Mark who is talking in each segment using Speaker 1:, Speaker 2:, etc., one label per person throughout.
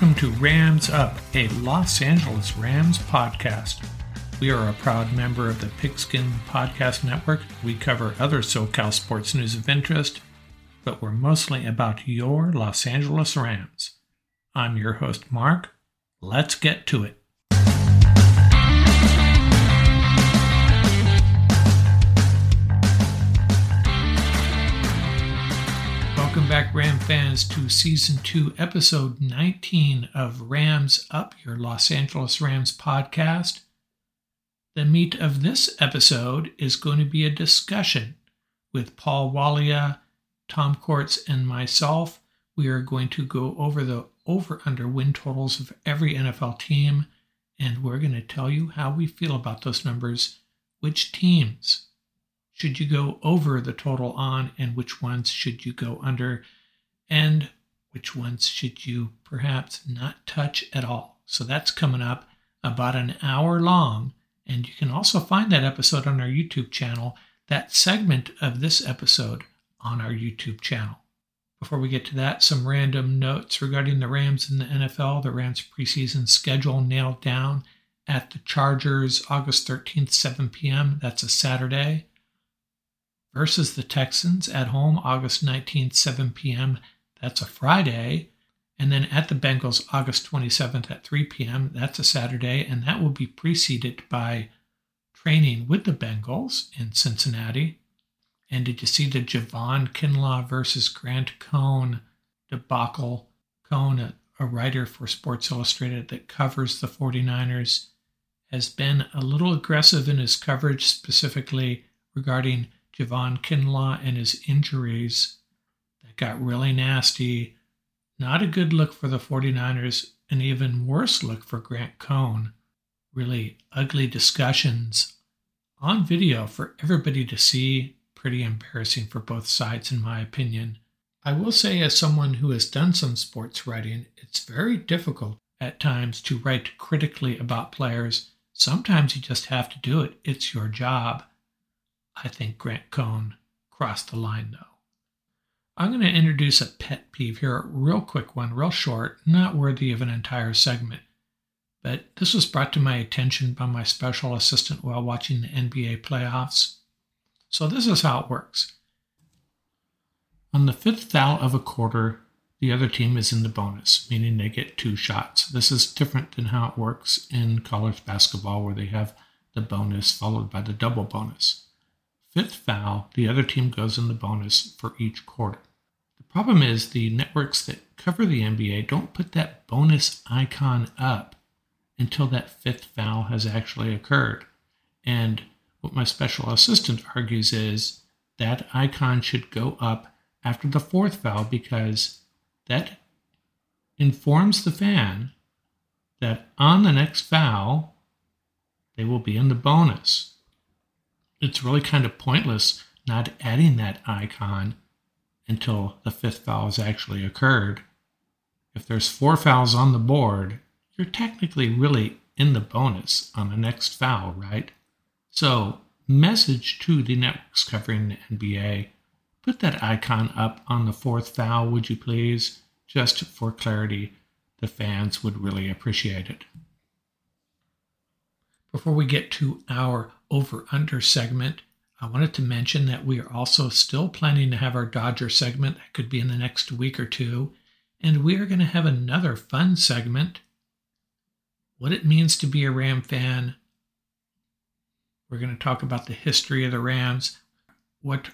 Speaker 1: Welcome to Rams Up, a Los Angeles Rams podcast. We are a proud member of the Pigskin Podcast Network. We cover other SoCal sports news of interest, but we're mostly about your Los Angeles Rams. I'm your host, Mark. Let's get to it. Welcome back, Ram fans, to Season 2, Episode 19 of Rams Up, your Los Angeles Rams podcast. The meat of this episode is going to be a discussion with Paul Walia, Tom Courts, and myself. We are going to go over the over under win totals of every NFL team, and we're going to tell you how we feel about those numbers, which teams should you go over the total on, and which ones should you go under, and which ones should you perhaps not touch at all. So that's coming up about an hour long, and you can also find that episode on our YouTube channel, that segment of this episode on our YouTube channel. Before we get to that, some random notes regarding the Rams in the NFL. The Rams preseason schedule nailed down at the Chargers August 13th, 7 p.m. That's a Saturday versus the Texans at home August 19th, 7 p.m. That's a Friday. And then at the Bengals August 27th at 3 p.m. That's a Saturday. And that will be preceded by training with the Bengals in Cincinnati. And did you see the Javon Kinlaw versus Grant Cohn debacle? Cohn, a, a writer for Sports Illustrated that covers the 49ers, has been a little aggressive in his coverage, specifically regarding Javon Kinlaw and his injuries that got really nasty. Not a good look for the 49ers, an even worse look for Grant Cohn. Really ugly discussions on video for everybody to see. Pretty embarrassing for both sides, in my opinion. I will say, as someone who has done some sports writing, it's very difficult at times to write critically about players. Sometimes you just have to do it, it's your job. I think Grant Cohn crossed the line, though. I'm going to introduce a pet peeve here, a real quick one, real short, not worthy of an entire segment. But this was brought to my attention by my special assistant while watching the NBA playoffs. So this is how it works. On the fifth foul of a quarter, the other team is in the bonus, meaning they get two shots. This is different than how it works in college basketball, where they have the bonus followed by the double bonus fifth foul, the other team goes in the bonus for each quarter. The problem is the networks that cover the NBA don't put that bonus icon up until that fifth foul has actually occurred. And what my special assistant argues is that icon should go up after the fourth foul because that informs the fan that on the next foul, they will be in the bonus it's really kind of pointless not adding that icon until the fifth foul has actually occurred. If there's four fouls on the board, you're technically really in the bonus on the next foul, right? So, message to the networks covering the NBA put that icon up on the fourth foul, would you please? Just for clarity, the fans would really appreciate it. Before we get to our over under segment, I wanted to mention that we are also still planning to have our Dodger segment. That could be in the next week or two. And we are going to have another fun segment what it means to be a Ram fan. We're going to talk about the history of the Rams, what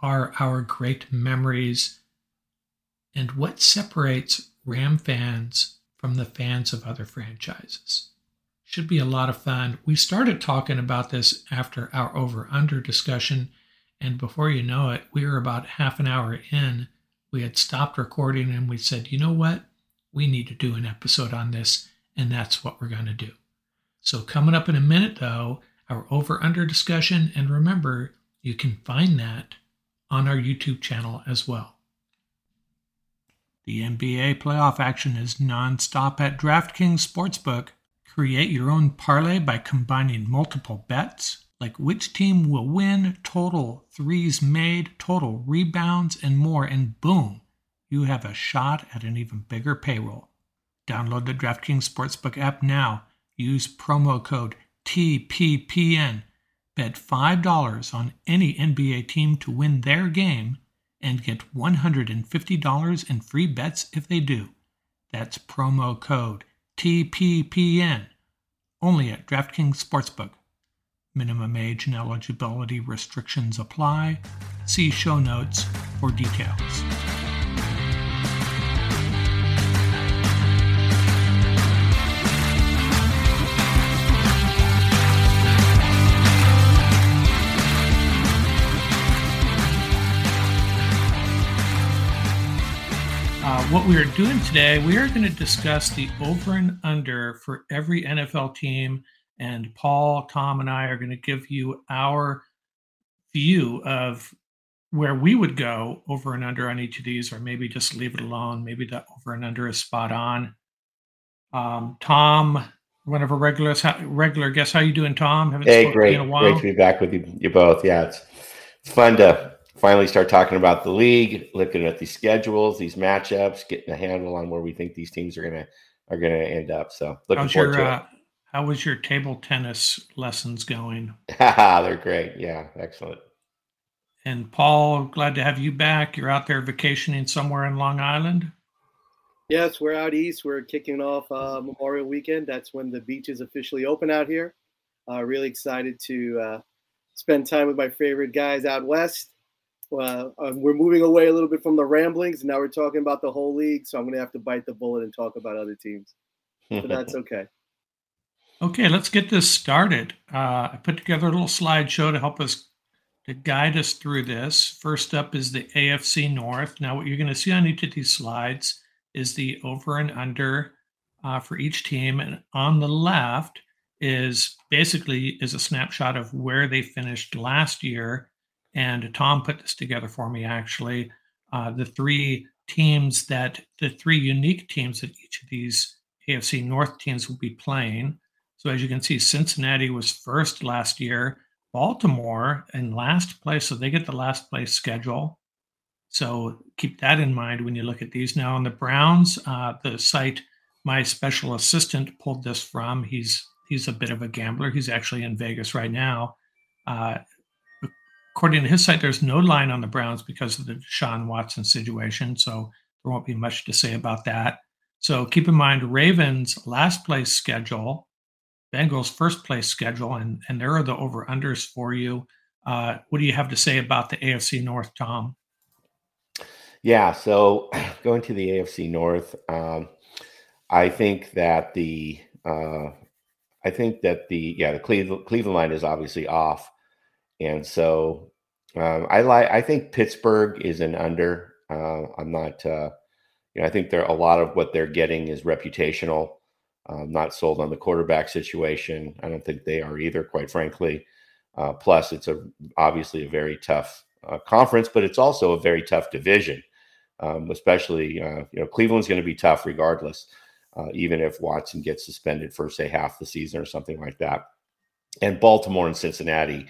Speaker 1: are our great memories, and what separates Ram fans from the fans of other franchises. Should be a lot of fun. We started talking about this after our over under discussion, and before you know it, we were about half an hour in. We had stopped recording and we said, you know what? We need to do an episode on this, and that's what we're going to do. So, coming up in a minute, though, our over under discussion, and remember, you can find that on our YouTube channel as well. The NBA playoff action is nonstop at DraftKings Sportsbook. Create your own parlay by combining multiple bets, like which team will win, total threes made, total rebounds, and more, and boom, you have a shot at an even bigger payroll. Download the DraftKings Sportsbook app now. Use promo code TPPN. Bet $5 on any NBA team to win their game and get $150 in free bets if they do. That's promo code TPPN. Only at DraftKings Sportsbook. Minimum age and eligibility restrictions apply. See show notes for details. What we are doing today, we are going to discuss the over and under for every NFL team. And Paul, Tom, and I are going to give you our view of where we would go over and under on each of these, or maybe just leave it alone. Maybe the over and under is spot on. Um, Tom, one of our regulars, regular guests, how you doing, Tom?
Speaker 2: Haven't hey, great, great to be back with you, you both. Yeah, it's, it's fun to finally start talking about the league, looking at these schedules, these matchups, getting a handle on where we think these teams are gonna are gonna end up. So looking How's forward your, to uh, it.
Speaker 1: How was your table tennis lessons going?
Speaker 2: They're great. Yeah, excellent.
Speaker 1: And Paul, glad to have you back. You're out there vacationing somewhere in Long Island.
Speaker 3: Yes, we're out east. We're kicking off uh, Memorial Weekend. That's when the beaches officially open out here. Uh, really excited to uh, spend time with my favorite guys out west. Uh, um, we're moving away a little bit from the ramblings. Now we're talking about the whole league, so I'm going to have to bite the bullet and talk about other teams. But that's okay.
Speaker 1: Okay, let's get this started. Uh, I put together a little slideshow to help us to guide us through this. First up is the AFC North. Now, what you're going to see on each of these slides is the over and under uh, for each team, and on the left is basically is a snapshot of where they finished last year and Tom put this together for me actually. Uh, the three teams that the three unique teams that each of these AFC North teams will be playing. So as you can see, Cincinnati was first last year. Baltimore in last place, so they get the last place schedule. So keep that in mind when you look at these. Now, on the Browns, uh, the site my special assistant pulled this from. He's he's a bit of a gambler. He's actually in Vegas right now. Uh, according to his site, there's no line on the Browns because of the Deshaun Watson situation. So there won't be much to say about that. So keep in mind Ravens last place schedule, Bengals first place schedule, and and there are the over unders for you. Uh, what do you have to say about the AFC North, Tom?
Speaker 2: Yeah, so going to the AFC North, um, I think that the uh, I think that the yeah the Cleveland, Cleveland line is obviously off. And so um, I like. I think Pittsburgh is an under. Uh, I'm not. Uh, you know, I think there a lot of what they're getting is reputational. I'm not sold on the quarterback situation. I don't think they are either, quite frankly. Uh, plus, it's a obviously a very tough uh, conference, but it's also a very tough division. Um, especially, uh, you know, Cleveland's going to be tough regardless, uh, even if Watson gets suspended for say half the season or something like that. And Baltimore and Cincinnati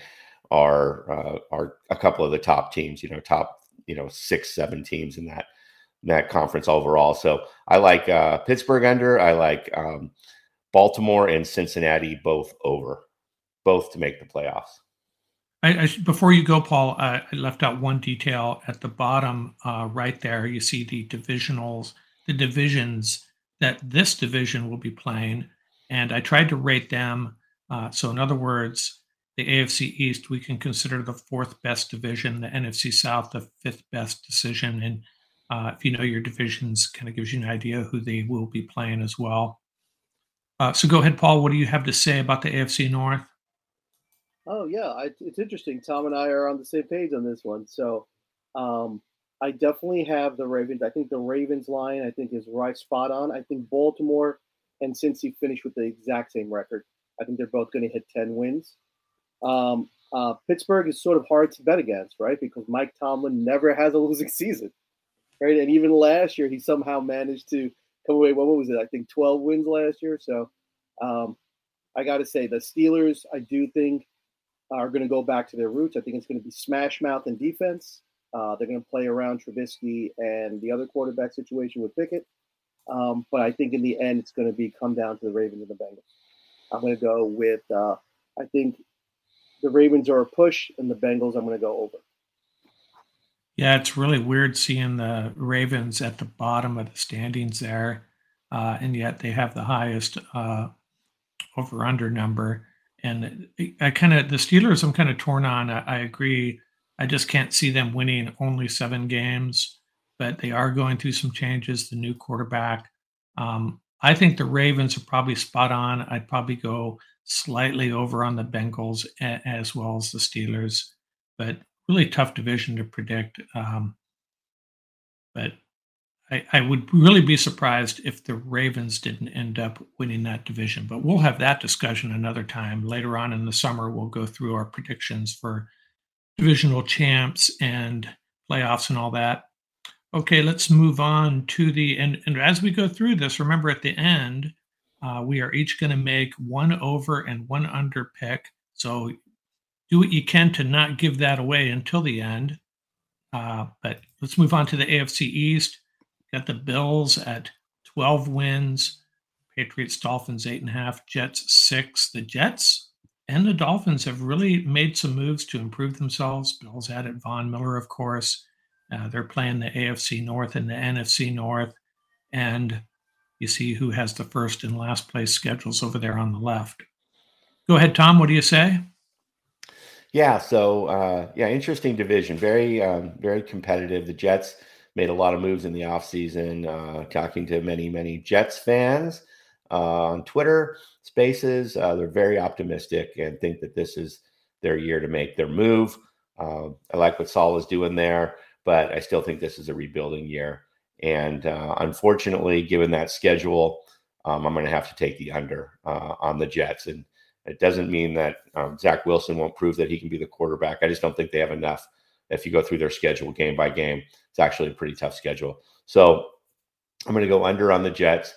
Speaker 2: are uh, are a couple of the top teams. You know, top you know six seven teams in that in that conference overall. So I like uh, Pittsburgh under. I like um, Baltimore and Cincinnati both over, both to make the playoffs.
Speaker 1: I, I, before you go, Paul, I left out one detail at the bottom uh, right there. You see the divisionals, the divisions that this division will be playing, and I tried to rate them. Uh, so, in other words, the AFC East, we can consider the fourth best division, the NFC South, the fifth best decision. And uh, if you know your divisions, kind of gives you an idea who they will be playing as well. Uh, so go ahead, Paul. What do you have to say about the AFC North?
Speaker 3: Oh, yeah. I, it's interesting. Tom and I are on the same page on this one. So um, I definitely have the Ravens. I think the Ravens line, I think, is right spot on. I think Baltimore and Cincy finish with the exact same record. I think they're both going to hit 10 wins. Um, uh, Pittsburgh is sort of hard to bet against, right? Because Mike Tomlin never has a losing season, right? And even last year, he somehow managed to come away. What was it? I think 12 wins last year. So um, I got to say, the Steelers, I do think, are going to go back to their roots. I think it's going to be smash mouth and defense. Uh, they're going to play around Trubisky and the other quarterback situation with Pickett. Um, but I think in the end, it's going to be come down to the Ravens and the Bengals. I'm going to go with, uh, I think the Ravens are a push and the Bengals, I'm going to go over.
Speaker 1: Yeah, it's really weird seeing the Ravens at the bottom of the standings there, uh, and yet they have the highest uh, over under number. And I kind of, the Steelers, I'm kind of torn on. I, I agree. I just can't see them winning only seven games, but they are going through some changes. The new quarterback. Um, I think the Ravens are probably spot on. I'd probably go slightly over on the Bengals as well as the Steelers, but really tough division to predict. Um, but I, I, would really be surprised if the Ravens didn't end up winning that division. But we'll have that discussion another time. Later on in the summer, we'll go through our predictions for divisional champs and playoffs and all that. Okay, let's move on to the and, and as we go through this, remember at the end, uh, we are each going to make one over and one under pick. So do what you can to not give that away until the end. Uh, but let's move on to the AFC East. Got the Bills at 12 wins, Patriots, Dolphins, eight and a half, Jets, six. The Jets and the Dolphins have really made some moves to improve themselves. Bills added Von Miller, of course. Uh, they're playing the AFC North and the NFC North. And you see who has the first and last place schedules over there on the left. Go ahead, Tom. What do you say?
Speaker 2: Yeah, so uh, yeah, interesting division. Very, um, very competitive. The Jets made a lot of moves in the offseason. Uh, talking to many, many Jets fans uh, on Twitter Spaces, uh, they're very optimistic and think that this is their year to make their move. Um, I like what Saleh is doing there, but I still think this is a rebuilding year. And uh, unfortunately, given that schedule, um, I'm going to have to take the under uh, on the Jets. And it doesn't mean that um, Zach Wilson won't prove that he can be the quarterback. I just don't think they have enough. If you go through their schedule game by game, it's actually a pretty tough schedule. So I'm going to go under on the Jets.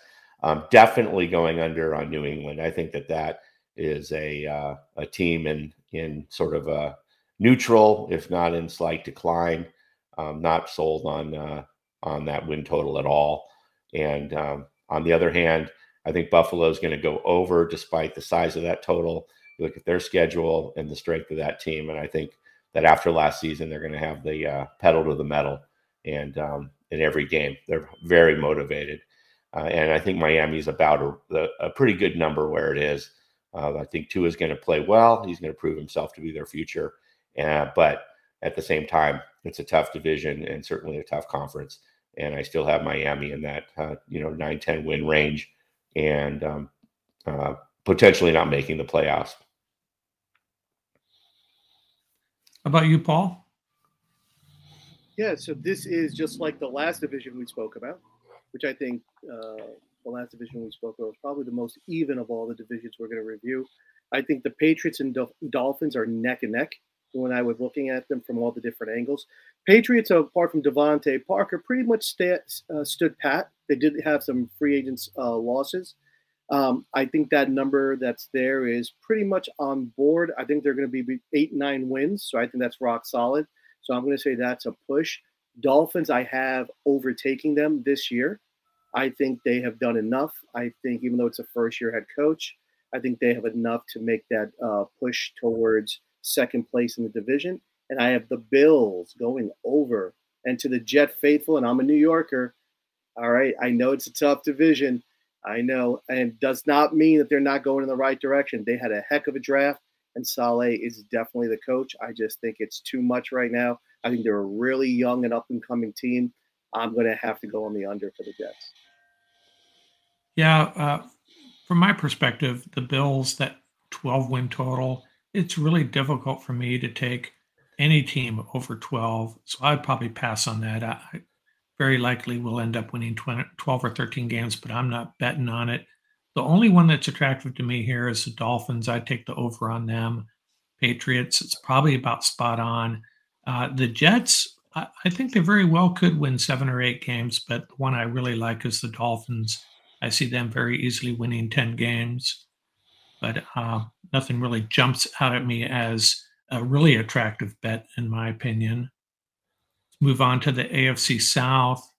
Speaker 2: Definitely going under on New England. I think that that is a uh, a team in in sort of a neutral, if not in slight decline. Um, not sold on uh, on that win total at all. And um, on the other hand, I think Buffalo is going to go over despite the size of that total. You look at their schedule and the strength of that team, and I think that after last season, they're going to have the uh, pedal to the metal, and um, in every game, they're very motivated. Uh, and I think Miami is about a, a, pretty good number where it is. Uh, I think Tua is going to play well. He's going to prove himself to be their future. Uh, but at the same time, it's a tough division and certainly a tough conference. And I still have Miami in that uh, you know 9-10 win range and um, uh, potentially not making the playoffs.
Speaker 1: How about you, Paul?
Speaker 3: Yeah, so this is just like the last division we spoke about, which I think uh, the last division we spoke about was probably the most even of all the divisions we're going to review. I think the Patriots and Dolphins are neck and neck when I was looking at them from all the different angles. Patriots, apart from DeVante Parker, pretty much uh, stood pat. They did have some free agents uh, losses. Um, I think that number that's there is pretty much on board. I think they're going to be eight, nine wins. So I think that's rock solid. So I'm going to say that's a push. Dolphins, I have overtaking them this year. I think they have done enough. I think even though it's a first year head coach, I think they have enough to make that uh, push towards second place in the division. And I have the Bills going over. And to the Jet faithful, and I'm a New Yorker, all right, I know it's a tough division. I know, and does not mean that they're not going in the right direction. They had a heck of a draft, and Saleh is definitely the coach. I just think it's too much right now. I think they're a really young and up and coming team. I'm going to have to go on the under for the Jets.
Speaker 1: Yeah, uh, from my perspective, the Bills that 12 win total, it's really difficult for me to take any team over 12. So I'd probably pass on that. I, very likely will end up winning 20, 12 or 13 games, but I'm not betting on it. The only one that's attractive to me here is the Dolphins. I'd take the over on them. Patriots, it's probably about spot on. Uh, the Jets, I, I, think they very well could win seven or eight games, but the one I really like is the Dolphins. I see them very easily winning 10 games, but uh, nothing really jumps out at me as a really attractive bet, in my opinion move on to the AFC South.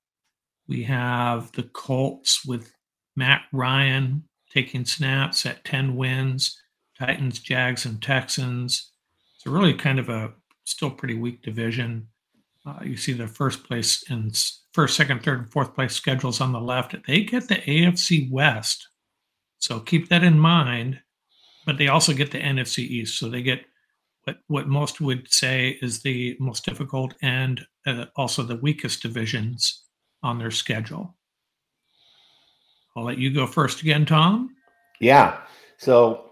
Speaker 1: We have the Colts with Matt Ryan taking snaps at 10 wins, Titans, Jags, and Texans. It's really kind of a still pretty weak division. Uh, you see the first place and first, second, third, and fourth place schedules on the left. They get the AFC West. So keep that in mind. But they also get the NFC East. So they get what, what most would say is the most difficult and uh, also the weakest divisions on their schedule. I'll let you go first again, Tom.
Speaker 2: Yeah. So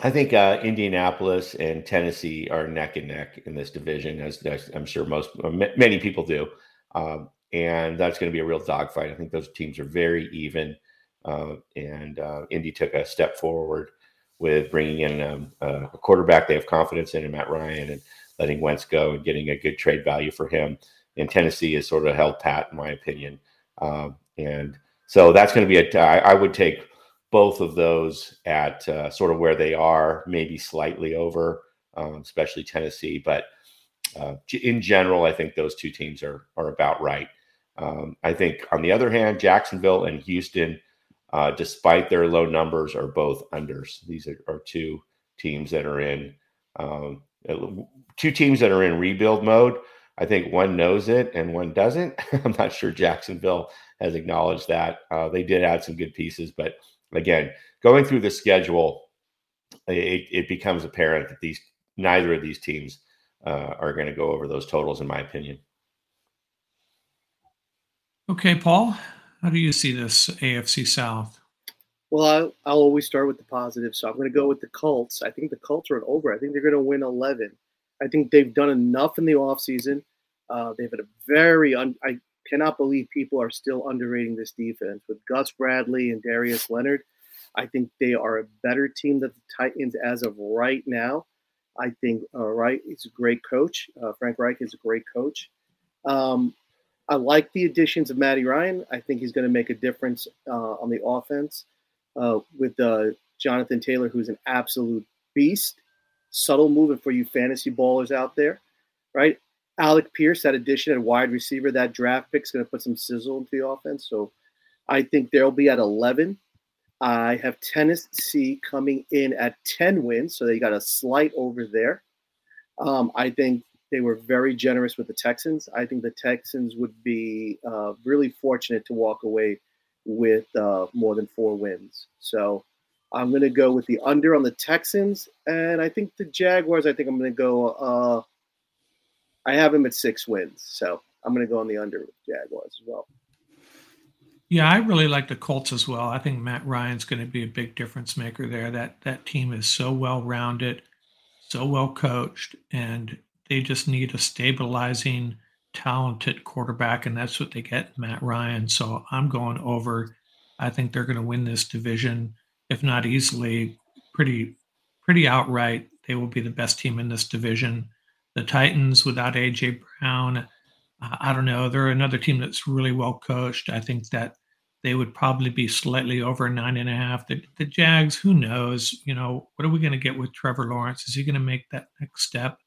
Speaker 2: I think uh, Indianapolis and Tennessee are neck and neck in this division, as, as I'm sure most uh, many people do, um, and that's going to be a real dogfight. I think those teams are very even, uh, and uh, Indy took a step forward with bringing in um, a quarterback they have confidence in, and Matt Ryan, and letting Wentz go and getting a good trade value for him. And Tennessee is sort of held pat, in my opinion, um, and so that's going to be a. I, I would take both of those at uh, sort of where they are, maybe slightly over, um, especially Tennessee. But uh, in general, I think those two teams are are about right. Um, I think on the other hand, Jacksonville and Houston, uh, despite their low numbers, are both unders. These are, are two teams that are in um, two teams that are in rebuild mode. I think one knows it and one doesn't. I'm not sure Jacksonville has acknowledged that. Uh, they did add some good pieces, but again, going through the schedule, it, it becomes apparent that these neither of these teams uh, are going to go over those totals, in my opinion.
Speaker 1: Okay, Paul, how do you see this AFC South?
Speaker 3: Well, I'll, I'll always start with the positive, so I'm going to go with the Colts. I think the Colts are an over. I think they're going to win 11. I think they've done enough in the offseason. Uh, they've had a very un- I cannot believe people are still underrating this defense with Gus Bradley and Darius Leonard. I think they are a better team than the Titans as of right now. I think uh, Reich is a great coach. Uh, Frank Reich is a great coach. Um, I like the additions of Matty Ryan. I think he's going to make a difference uh, on the offense uh, with uh, Jonathan Taylor, who's an absolute beast. Subtle movement for you fantasy ballers out there, right? Alec Pierce, that addition at wide receiver, that draft pick is going to put some sizzle into the offense. So I think they'll be at 11. I have Tennessee coming in at 10 wins, so they got a slight over there. Um, I think they were very generous with the Texans. I think the Texans would be uh, really fortunate to walk away with uh, more than four wins. So I'm going to go with the under on the Texans, and I think the Jaguars. I think I'm going to go. Uh, I have him at six wins, so I'm going to go on the under with Jaguars as well.
Speaker 1: Yeah, I really like the Colts as well. I think Matt Ryan's going to be a big difference maker there. That that team is so well rounded, so well coached, and they just need a stabilizing, talented quarterback, and that's what they get, Matt Ryan. So I'm going over. I think they're going to win this division, if not easily, pretty pretty outright. They will be the best team in this division the Titans without AJ Brown. I don't know. They're another team that's really well coached. I think that they would probably be slightly over nine and a half. The, the Jags, who knows? You know, what are we going to get with Trevor Lawrence? Is he going to make that next step?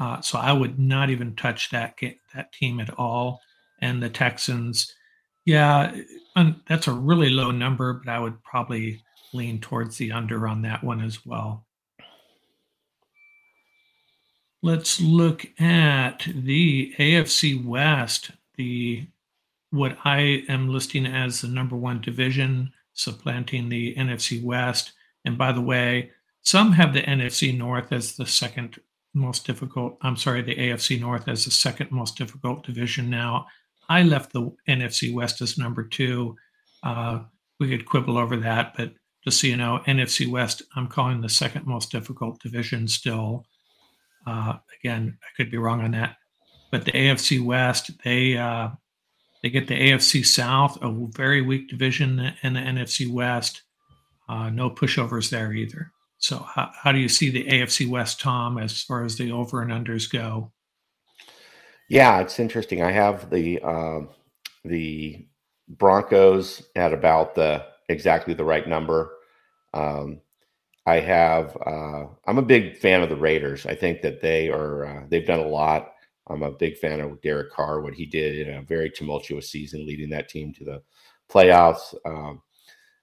Speaker 1: Uh, so I would not even touch that that team at all. And the Texans, yeah, that's a really low number, but I would probably lean towards the under on that one as well. Let's look at the AFC West, the what I am listing as the number one division, supplanting the NFC West. And by the way, some have the NFC North as the second most difficult. I'm sorry, the AFC North as the second most difficult division now. I left the NFC West as number two. Uh, we could quibble over that, but just so you know, NFC West, I'm calling the second most difficult division still. Uh, again, I could be wrong on that, but the AFC West they uh, they get the AFC South, a very weak division in the NFC West. Uh, no pushovers there either. So, how, how do you see the AFC West, Tom, as far as the over and unders go?
Speaker 2: Yeah, it's interesting. I have the um, the Broncos at about the exactly the right number. Um, I have. Uh, I'm a big fan of the Raiders. I think that they are. Uh, they've done a lot I'm a big fan of Derek Carr, what he did in a very tumultuous season, leading that team to the playoffs. Um,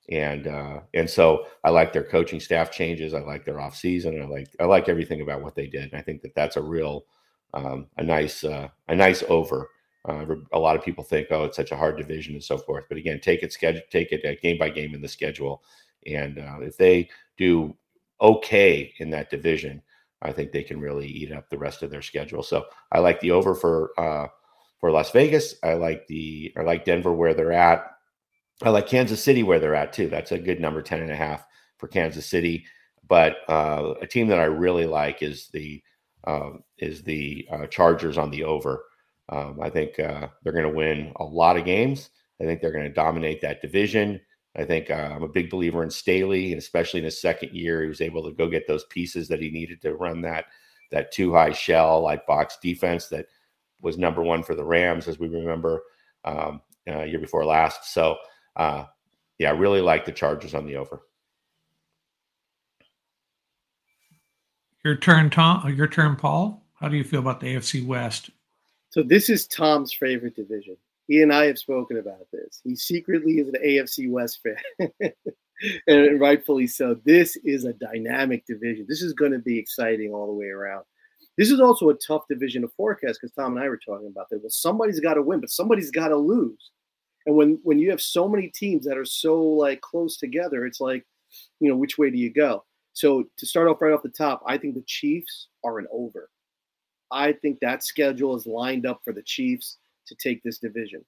Speaker 2: and uh, and so I like their coaching staff changes. I like their offseason. I like I like everything about what they did. And I think that that's a real um, a nice uh, a nice over. Uh, a lot of people think, oh, it's such a hard division and so forth. But again, take it schedule, take it uh, game by game in the schedule, and uh, if they do okay in that division, I think they can really eat up the rest of their schedule. So I like the over for uh, for Las Vegas. I like the I like Denver where they're at. I like Kansas City where they're at too. That's a good number, 10 and a half for Kansas City. But uh, a team that I really like is the um, is the uh, Chargers on the over. Um, I think uh, they're going to win a lot of games. I think they're going to dominate that division. I think uh, I'm a big believer in Staley, and especially in his second year, he was able to go get those pieces that he needed to run that that two high shell like box defense that was number one for the Rams, as we remember um, uh, year before last. So uh, yeah, I really like the Chargers on the over.
Speaker 1: Your turn, Tom. Your turn, Paul. How do you feel about the AFC West?
Speaker 3: So this is Tom's favorite division. He and I have spoken about this. He secretly is an AFC West fan, and rightfully so. This is a dynamic division. This is going to be exciting all the way around. This is also a tough division to forecast because Tom and I were talking about that. Well, somebody's got to win, but somebody's got to lose. And when when you have so many teams that are so like close together, it's like, you know, which way do you go? So to start off right off the top, I think the Chiefs are an over. I think that schedule is lined up for the Chiefs to take this division.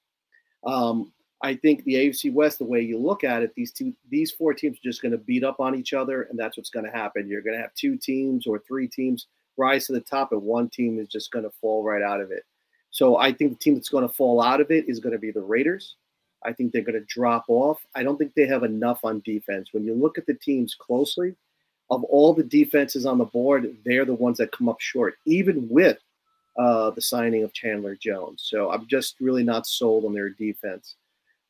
Speaker 3: Um, I think the AFC West, the way you look at it, these two, these four teams are just going to beat up on each other, and that's what's going to happen. You're going to have two teams or three teams rise to the top, and one team is just going to fall right out of it. So I think the team that's going to fall out of it is going to be the Raiders. I think they're going to drop off. I don't think they have enough on defense. When you look at the teams closely, of all the defenses on the board, they're the ones that come up short, even with uh, the signing of Chandler Jones. So I'm just really not sold on their defense.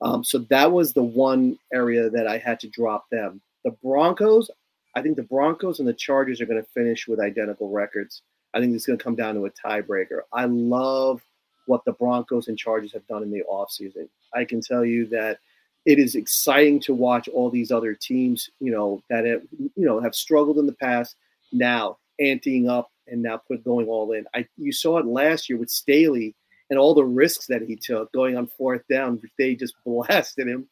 Speaker 3: Um, so that was the one area that I had to drop them. The Broncos, I think the Broncos and the Chargers are going to finish with identical records. I think it's going to come down to a tiebreaker. I love what the Broncos and Chargers have done in the offseason. I can tell you that it is exciting to watch all these other teams, you know, that have, you know, have struggled in the past now anteing up and now put going all in. I you saw it last year with Staley and all the risks that he took going on fourth down. They just blasted him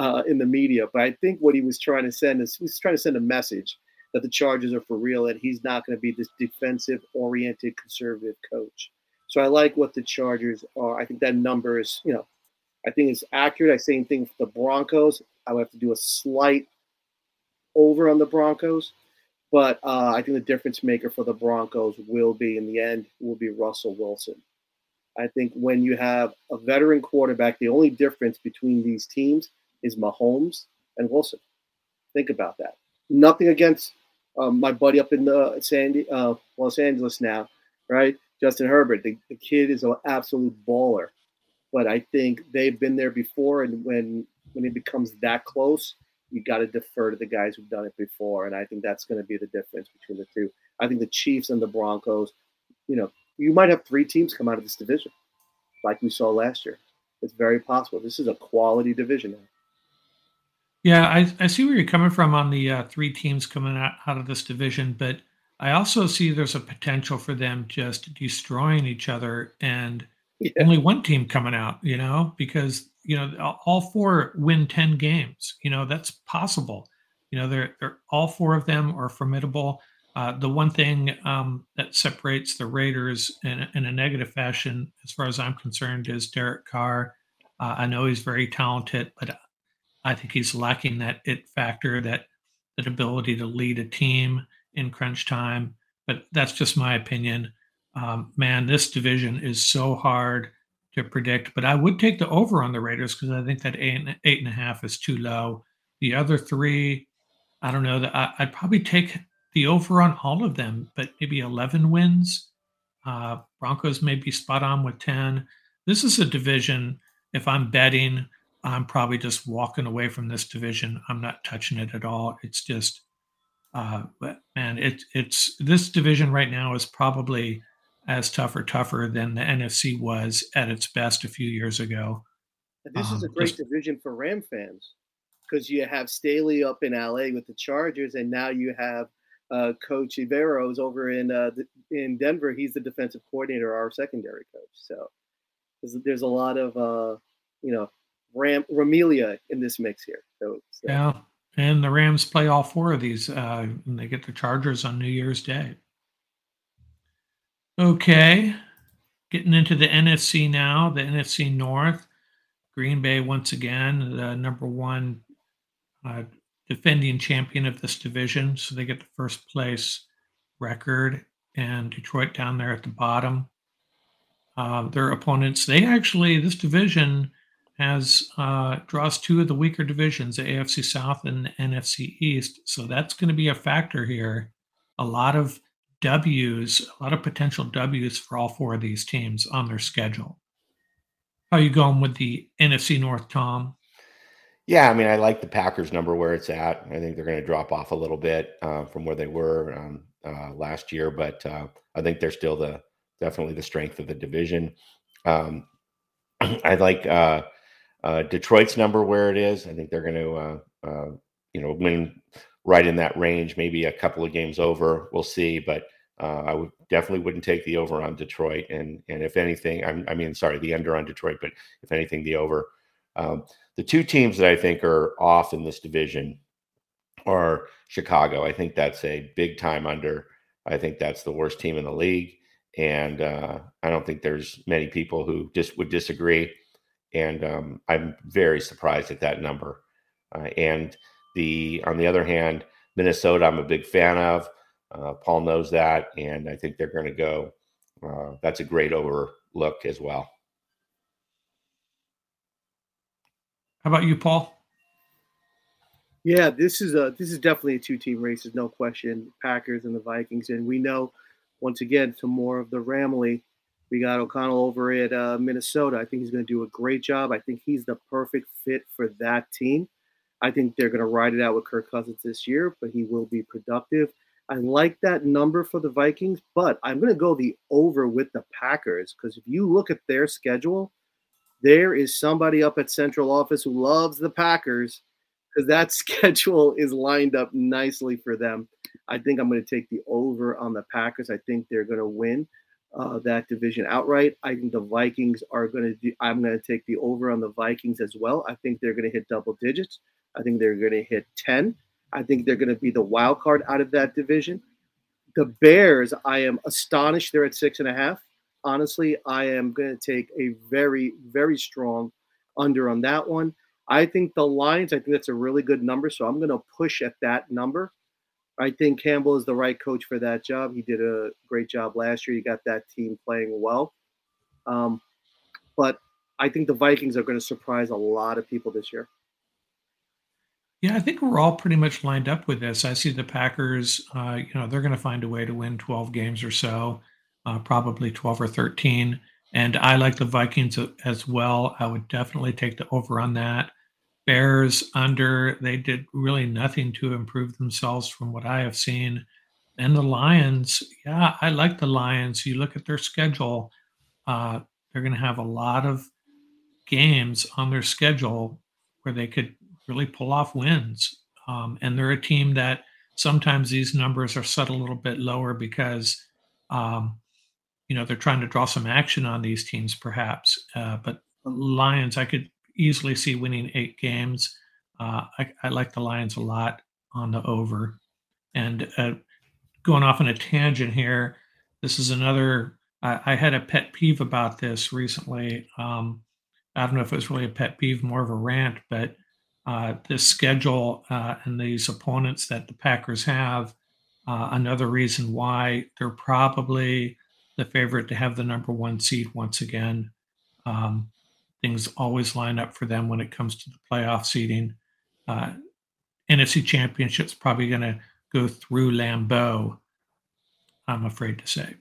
Speaker 3: uh, in the media. But I think what he was trying to send is he's trying to send a message that the Chargers are for real, that he's not going to be this defensive oriented conservative coach. So I like what the Chargers are. I think that number is, you know, I think it's accurate. I same thing for the Broncos. I would have to do a slight over on the Broncos, but uh, I think the difference maker for the Broncos will be in the end will be Russell Wilson. I think when you have a veteran quarterback, the only difference between these teams is Mahomes and Wilson. Think about that. Nothing against um, my buddy up in the Sandy, uh, Los Angeles now, right? Justin Herbert. The, the kid is an absolute baller. But I think they've been there before, and when when it becomes that close, you got to defer to the guys who've done it before, and I think that's going to be the difference between the two. I think the Chiefs and the Broncos, you know, you might have three teams come out of this division, like we saw last year. It's very possible. This is a quality division now.
Speaker 1: Yeah, I, I see where you're coming from on the uh, three teams coming out, out of this division, but I also see there's a potential for them just destroying each other and yeah. only one team coming out, you know, because, you know, all four win 10 games, you know, that's possible. You know, they're, they're all four of them are formidable. Uh, the one thing um, that separates the Raiders in, in, a negative fashion, as far as I'm concerned, is Derek Carr. Uh, I know he's very talented, but I think he's lacking that it factor, that that ability to lead a team in crunch time. But that's just my opinion. Um, man, this division is so hard to predict. But I would take the over on the Raiders because I think that eight and, eight and a half is too low. The other three, I don't know. That I, would probably take the over on all of them, but maybe 11 wins. Uh, Broncos may be spot on with 10. This is a division. If I'm betting, I'm probably just walking away from this division. I'm not touching it at all. It's just, uh, man, it, it's this division right now is probably as tough or tougher than the NFC was at its best a few years ago.
Speaker 3: this um, is a um, great division for Ram fans because you have Staley up in LA with the Chargers, and now you have uh, Coach Evero over in uh, in Denver. He's the defensive coordinator, our secondary coach. So there's, there's a lot of uh, you know Ram Ramelia in this mix here. So, so.
Speaker 1: yeah, and the Rams play all four of these, uh, and they get the Chargers on New Year's Day. Okay, getting into the NFC now. The NFC North. Green Bay once again, the number one uh, defending champion of this division. So they get the first place record, and Detroit down there at the bottom. Uh, their opponents, they actually, this division has uh, draws two of the weaker divisions, the AFC South and the NFC East. So that's going to be a factor here. A lot of W's, a lot of potential W's for all four of these teams on their schedule. How are you going with the NFC North, Tom?
Speaker 2: Yeah, I mean, I like the Packers number where it's at. I think they're going to drop off a little bit uh, from where they were um, uh, last year, but uh, I think they're still the definitely the strength of the division. Um, I like uh, uh, Detroit's number where it is. I think they're going to, uh, you know, win right in that range. Maybe a couple of games over. We'll see, but I would definitely wouldn't take the over on Detroit. And and if anything, I'm, i mean, sorry, the under on Detroit, but if anything, the over. Um, the two teams that I think are off in this division are Chicago. I think that's a big time under. I think that's the worst team in the league, and uh, I don't think there's many people who just would disagree. And um, I'm very surprised at that number. Uh, and the on the other hand, Minnesota, I'm a big fan of. Uh, Paul knows that, and I think they're going to go. Uh, that's a great overlook as well.
Speaker 1: How about you, Paul?
Speaker 3: Yeah, this is a this is definitely a two team race. There's no question. Packers and the Vikings, and we know once again some more of the Ramley. We got O'Connell over at uh, Minnesota. I think he's going to do a great job. I think he's the perfect fit for that team. I think they're going to ride it out with Kirk Cousins this year, but he will be productive. I like that number for the Vikings, but I'm going to go the over with the Packers because if you look at their schedule, there is somebody up at central office who loves the Packers because that schedule is lined up nicely for them. I think I'm going to take the over on the Packers. I think they're going to win uh, that division outright. I think the Vikings are going to I'm going to take the over on the Vikings as well. I think they're going to hit double digits. I think they're going to hit 10. I think they're going to be the wild card out of that division. The Bears, I am astonished they're at six and a half honestly, I am going to take a very, very strong under on that one. I think the Lions, I think that's a really good number. So I'm going to push at that number. I think Campbell is the right coach for that job. He did a great job last year. He got that team playing well. Um, but I think the Vikings are going to surprise a lot of people this year.
Speaker 1: Yeah, I think we're all pretty much lined up with this. I see the Packers, uh, you know, they're going to find a way to win 12 games or so uh, probably 12 or 13. And I like the Vikings as well. I would definitely take the over on that. Bears under, they did really nothing to improve themselves from what I have seen. And the Lions, yeah, I like the Lions. You look at their schedule, uh, they're going to have a lot of games on their schedule where they could really pull off wins. Um, and they're a team that sometimes these numbers are set a little bit lower because um, you know they're trying to draw some action on these teams perhaps uh, but lions i could easily see winning eight games. Uh, I, I, like the lions a lot on the over. And uh, going off on a tangent here this is another I, I had a pet peeve about this recently. Um, i don't know if it was really a pet peeve more of a rant but uh, this schedule uh, and these opponents that the packers have uh, another reason why they're probably the favorite to have the number one seed once again. Um, things always line up for them when it comes to the playoff seeding. Uh, NFC Championship's probably going to go through Lambeau, I'm afraid to say.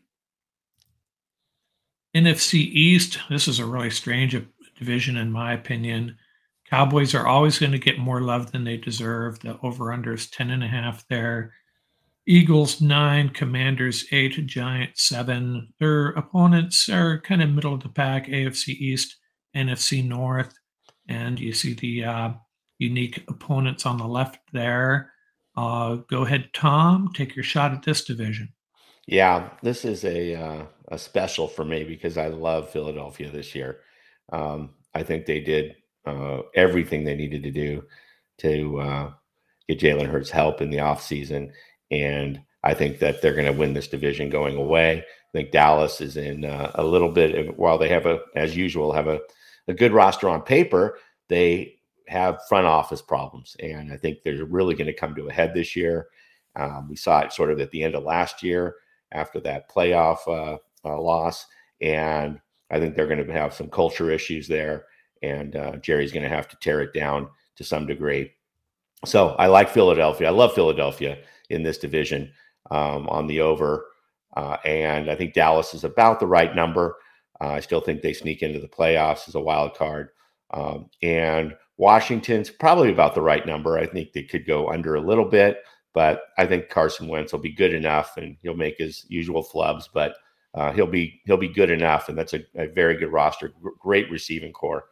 Speaker 1: NFC East, this is a really strange division, in my opinion. Cowboys are always going to get more love than they deserve. The over under is 10 and a half there. Eagles nine, Commanders eight, Giants seven. Their opponents are kind of middle of the pack: AFC East, NFC North, and you see the uh, unique opponents on the left there. Uh, go ahead, Tom. Take your shot at this division.
Speaker 2: Yeah, this is a uh, a special for me because I love Philadelphia this year. Um, I think they did uh, everything they needed to do to uh, get Jalen Hurts help in the offseason. And I think that they're going to win this division going away. I think Dallas is in uh, a little bit, of, while they have a, as usual, have a, a good roster on paper, they have front office problems. And I think they're really going to come to a head this year. Um, we saw it sort of at the end of last year after that playoff uh, uh, loss. And I think they're going to have some culture issues there. And uh, Jerry's going to have to tear it down to some degree. So I like Philadelphia. I love Philadelphia in this division um, on the over. Uh, and I think Dallas is about the right number. Uh, I still think they sneak into the playoffs as a wild card. Um, and Washington's probably about the right number. I think they could go under a little bit, but I think Carson Wentz will be good enough, and he'll make his usual flubs, but uh, he'll be he'll be good enough, and that's a, a very good roster, great receiving corps,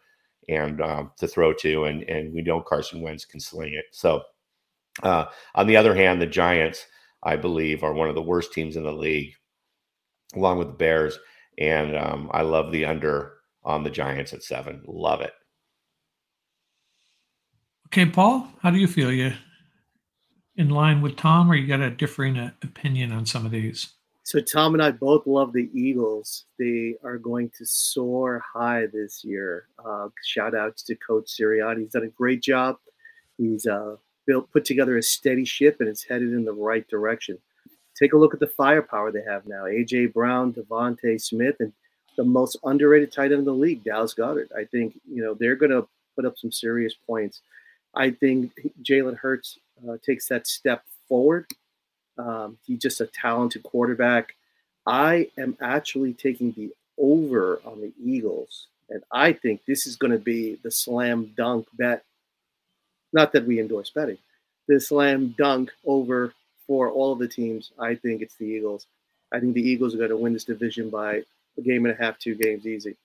Speaker 2: and um, to throw to, and and we know Carson Wentz can sling it. So uh, on the other hand, the Giants, I believe, are one of the worst teams in the league, along with the Bears. And um, I love the under on the Giants at seven. Love it.
Speaker 1: Okay, Paul, how do you feel? You in line with Tom, or you got a differing uh, opinion on some of these?
Speaker 3: So Tom and I both love the Eagles. They are going to soar high this year. Uh, shout outs to Coach Sirianni. He's done a great job. He's uh, built put together a steady ship and it's headed in the right direction. Take a look at the firepower they have now. AJ Brown, DeVonta Smith, and the most underrated tight end in the league, Dallas Goedert. I think you know they're going to put up some serious points. I think Jalen Hurts uh, takes that step forward. Um, he's just a talented quarterback. I am actually taking the over on the Eagles, and I think this is going to be the slam dunk bet not that we endorse betting. The slam dunk over for all of the teams. I think it's the Eagles. I think the Eagles are going to win this division by a game and a half, two games easy.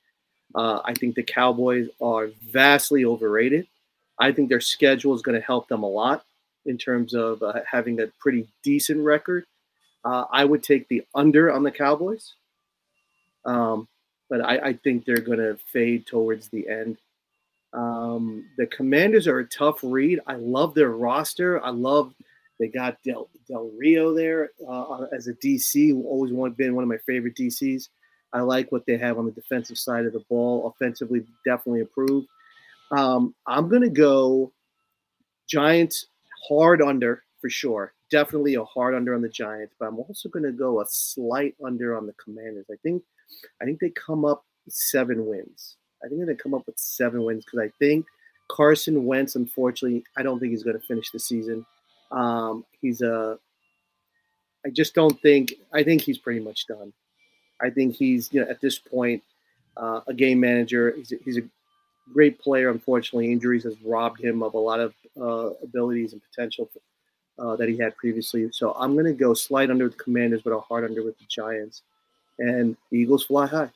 Speaker 3: Uh, I think the Cowboys are vastly overrated. I think their schedule is going to help them a lot in terms of uh, having a pretty decent record. Uh, I would take the under on the Cowboys, um, but I, I, think they're going to fade towards the end. Um, the Commanders are a tough read. I love their roster. I love they got Del, Del Rio there uh, as a DC, always been one of my favorite DCs. I like what they have on the defensive side of the ball. Offensively, definitely improved. Um, I'm going to go Giants hard under for sure. Definitely a hard under on the Giants, but I'm also going to go a slight under on the Commanders. I think, I think they come up seven wins. I think they're to come up with seven wins because I think Carson Wentz, unfortunately, I don't think he's going to finish the season. Um, he's a, I just don't think, I think he's pretty much done. I think he's, you know, at this point, uh, a game manager. He's a, he's a great player. Unfortunately, injuries has robbed him of a lot of uh, abilities and potential uh, that he had previously. So I'm going to go slight under with the Commanders, but a hard under with the Giants. And the Eagles fly high.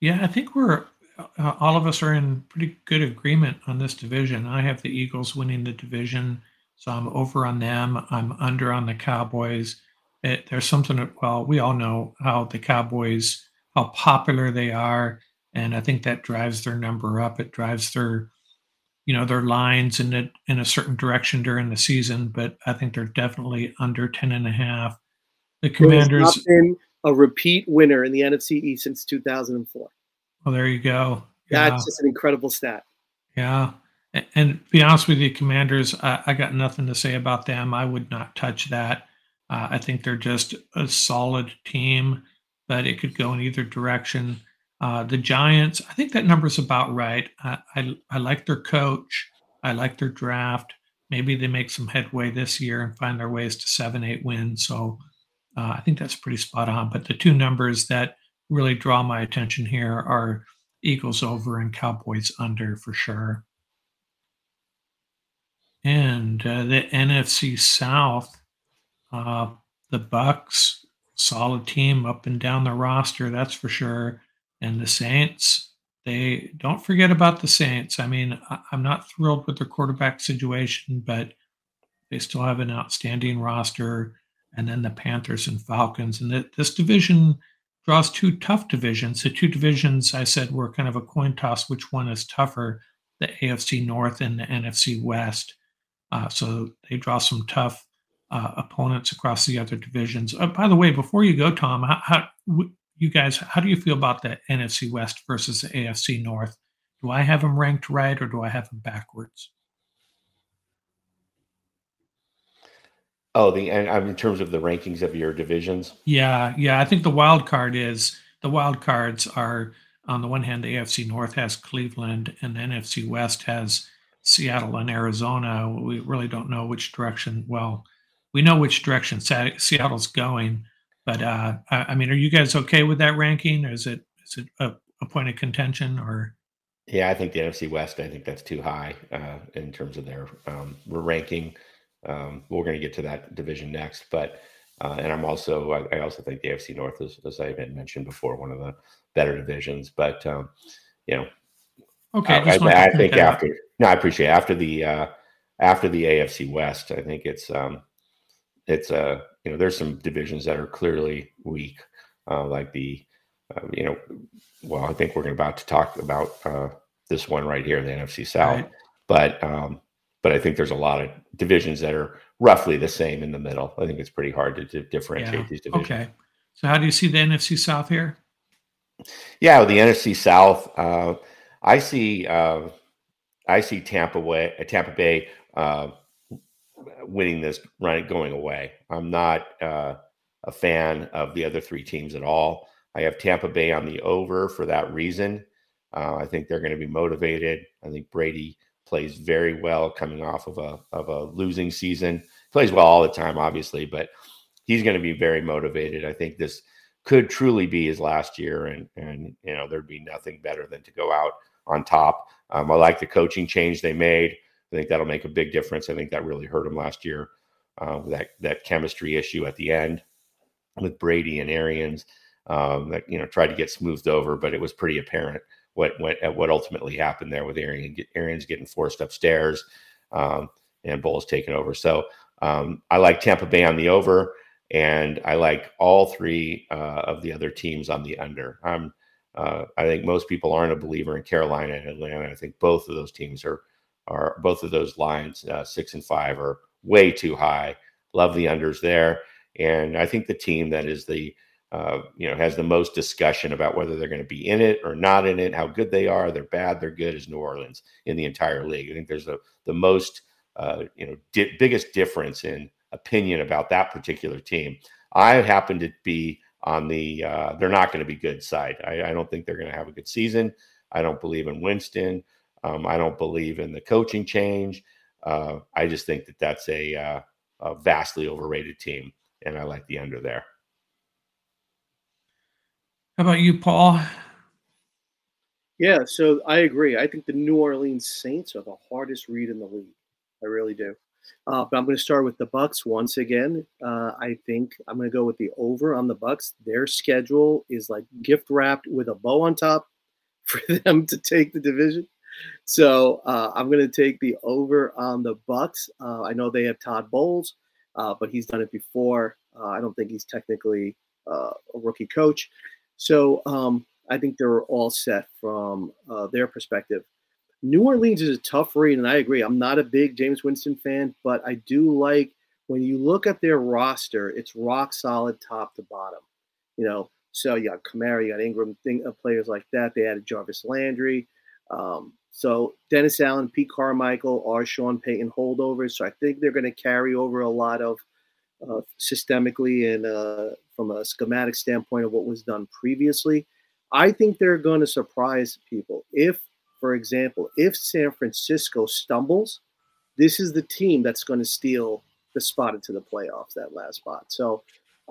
Speaker 1: Yeah, I think we're uh, all of us are in pretty good agreement on this division. I have the Eagles winning the division, so I'm over on them. I'm under on the Cowboys. It, there's something that, well, we all know how the Cowboys, how popular they are, and I think that drives their number up. It drives their, you know, their lines in a, in a certain direction during the season. But I think they're definitely under 10 and a half. The Commanders been
Speaker 3: a repeat winner in the NFC East since 2004.
Speaker 1: Well, there you go.
Speaker 3: Yeah. That's just an incredible stat.
Speaker 1: Yeah. And, be honest with you, Commanders, I, I, got nothing to say about them. I would not touch that. Uh, I think they're just a solid team, but it could go in either direction. Uh, the Giants, I think that number's about right. I, I, I like their coach. I like their draft. Maybe they make some headway this year and find their ways to seven, eight wins. So uh, I think that's pretty spot on. But the two numbers that really draw my attention here are Eagles over and Cowboys under for sure. And uh, the NFC South, Uh, the Bucks, solid team up and down the roster, that's for sure. And the Saints, they don't forget about the Saints. I mean, I, I'm not thrilled with their quarterback situation, but they still have an outstanding roster. And then the Panthers and Falcons. And the, this division draws two tough divisions. The two divisions I said were kind of a coin toss which one is tougher the AFC North and the NFC West. Uh, so they draw some tough uh, opponents across the other divisions. Uh, by the way, before you go, Tom, how, how you guys, how do you feel about the NFC West versus the AFC North? Do I have them ranked right or do I have them backwards?
Speaker 2: Oh, the and in terms of the rankings of your divisions.
Speaker 1: Yeah, yeah. I think the wild card is the wild cards are on the one hand, the AFC North has Cleveland, and the NFC West has Seattle and Arizona. We really don't know which direction. Well, we know which direction Seattle's going, but uh, I mean, are you guys okay with that ranking? Is it is it a, a point of contention or?
Speaker 2: Yeah, I think the NFC West. I think that's too high uh, in terms of their um, ranking. Um, we're going to get to that division next, but uh, and I'm also I, I, also think the AFC North is, as I had mentioned before, one of the better divisions. But um, you know,
Speaker 1: okay,
Speaker 2: I, I, I think after no, I appreciate it. after the uh, after the AFC West, I think it's um, it's uh, you know there's some divisions that are clearly weak, uh, like the uh, you know, well, I think we're about to talk about uh, this one right here, the NFC South, right. but um, but I think there's a lot of divisions that are roughly the same in the middle. I think it's pretty hard to, to differentiate yeah. these divisions.
Speaker 1: Okay. So how do you see the NFC South here?
Speaker 2: Yeah, the NFC South, uh, I see uh, I see Tampa way Tampa Bay uh, winning this run going away. I'm not uh, a fan of the other three teams at all. I have Tampa Bay on the over for that reason. Uh, I think they're going to be motivated. I think Brady plays very well coming off of a of a losing season. Plays well all the time, obviously, but he's going to be very motivated. I think this could truly be his last year, and and you know there'd be nothing better than to go out on top. Um, I like the coaching change they made. I think that'll make a big difference. I think that really hurt them last year. Uh, that that chemistry issue at the end with Brady and Arians um, that you know tried to get smoothed over, but it was pretty apparent what what what ultimately happened there with Arian, Arians getting forced upstairs um, and Bowles taking over. So um, I like Tampa Bay on the over, and I like all three uh, of the other teams on the under. I'm uh, I think most people aren't a believer in Carolina and Atlanta. I think both of those teams are are both of those lines uh, six and five are way too high. Love the unders there, and I think the team that is the uh, you know, has the most discussion about whether they're going to be in it or not in it, how good they are, they're bad, they're good, is New Orleans in the entire league. I think there's the the most, uh, you know, di- biggest difference in opinion about that particular team. I happen to be on the uh, they're not going to be good side. I, I don't think they're going to have a good season. I don't believe in Winston. Um, I don't believe in the coaching change. Uh, I just think that that's a, uh, a vastly overrated team, and I like the under there.
Speaker 1: How about you, Paul?
Speaker 3: Yeah, so I agree. I think the New Orleans Saints are the hardest read in the league. I really do. Uh, but I'm going to start with the Bucks once again. Uh, I think I'm going to go with the over on the Bucks. Their schedule is like gift wrapped with a bow on top for them to take the division. So uh, I'm going to take the over on the Bucks. Uh, I know they have Todd Bowles, uh, but he's done it before. Uh, I don't think he's technically a rookie coach. So um, I think they're all set from their perspective. New Orleans is a tough read, and I agree. I'm not a big Jameis Winston fan, but I do like when you look at their roster, it's rock solid top to bottom. You know, so you got Kamara, you got Ingram, thing, uh, players like that. They added Jarvis Landry. Um, so Dennis Allen, Pete Carmichael are Sean Payton holdovers. So I think they're going to carry over a lot of uh, systemically and uh, from a schematic standpoint of what was done previously. I think they're going to surprise people. If, for example, if San Francisco stumbles, this is the team that's going to steal the spot into the playoffs, that last spot. So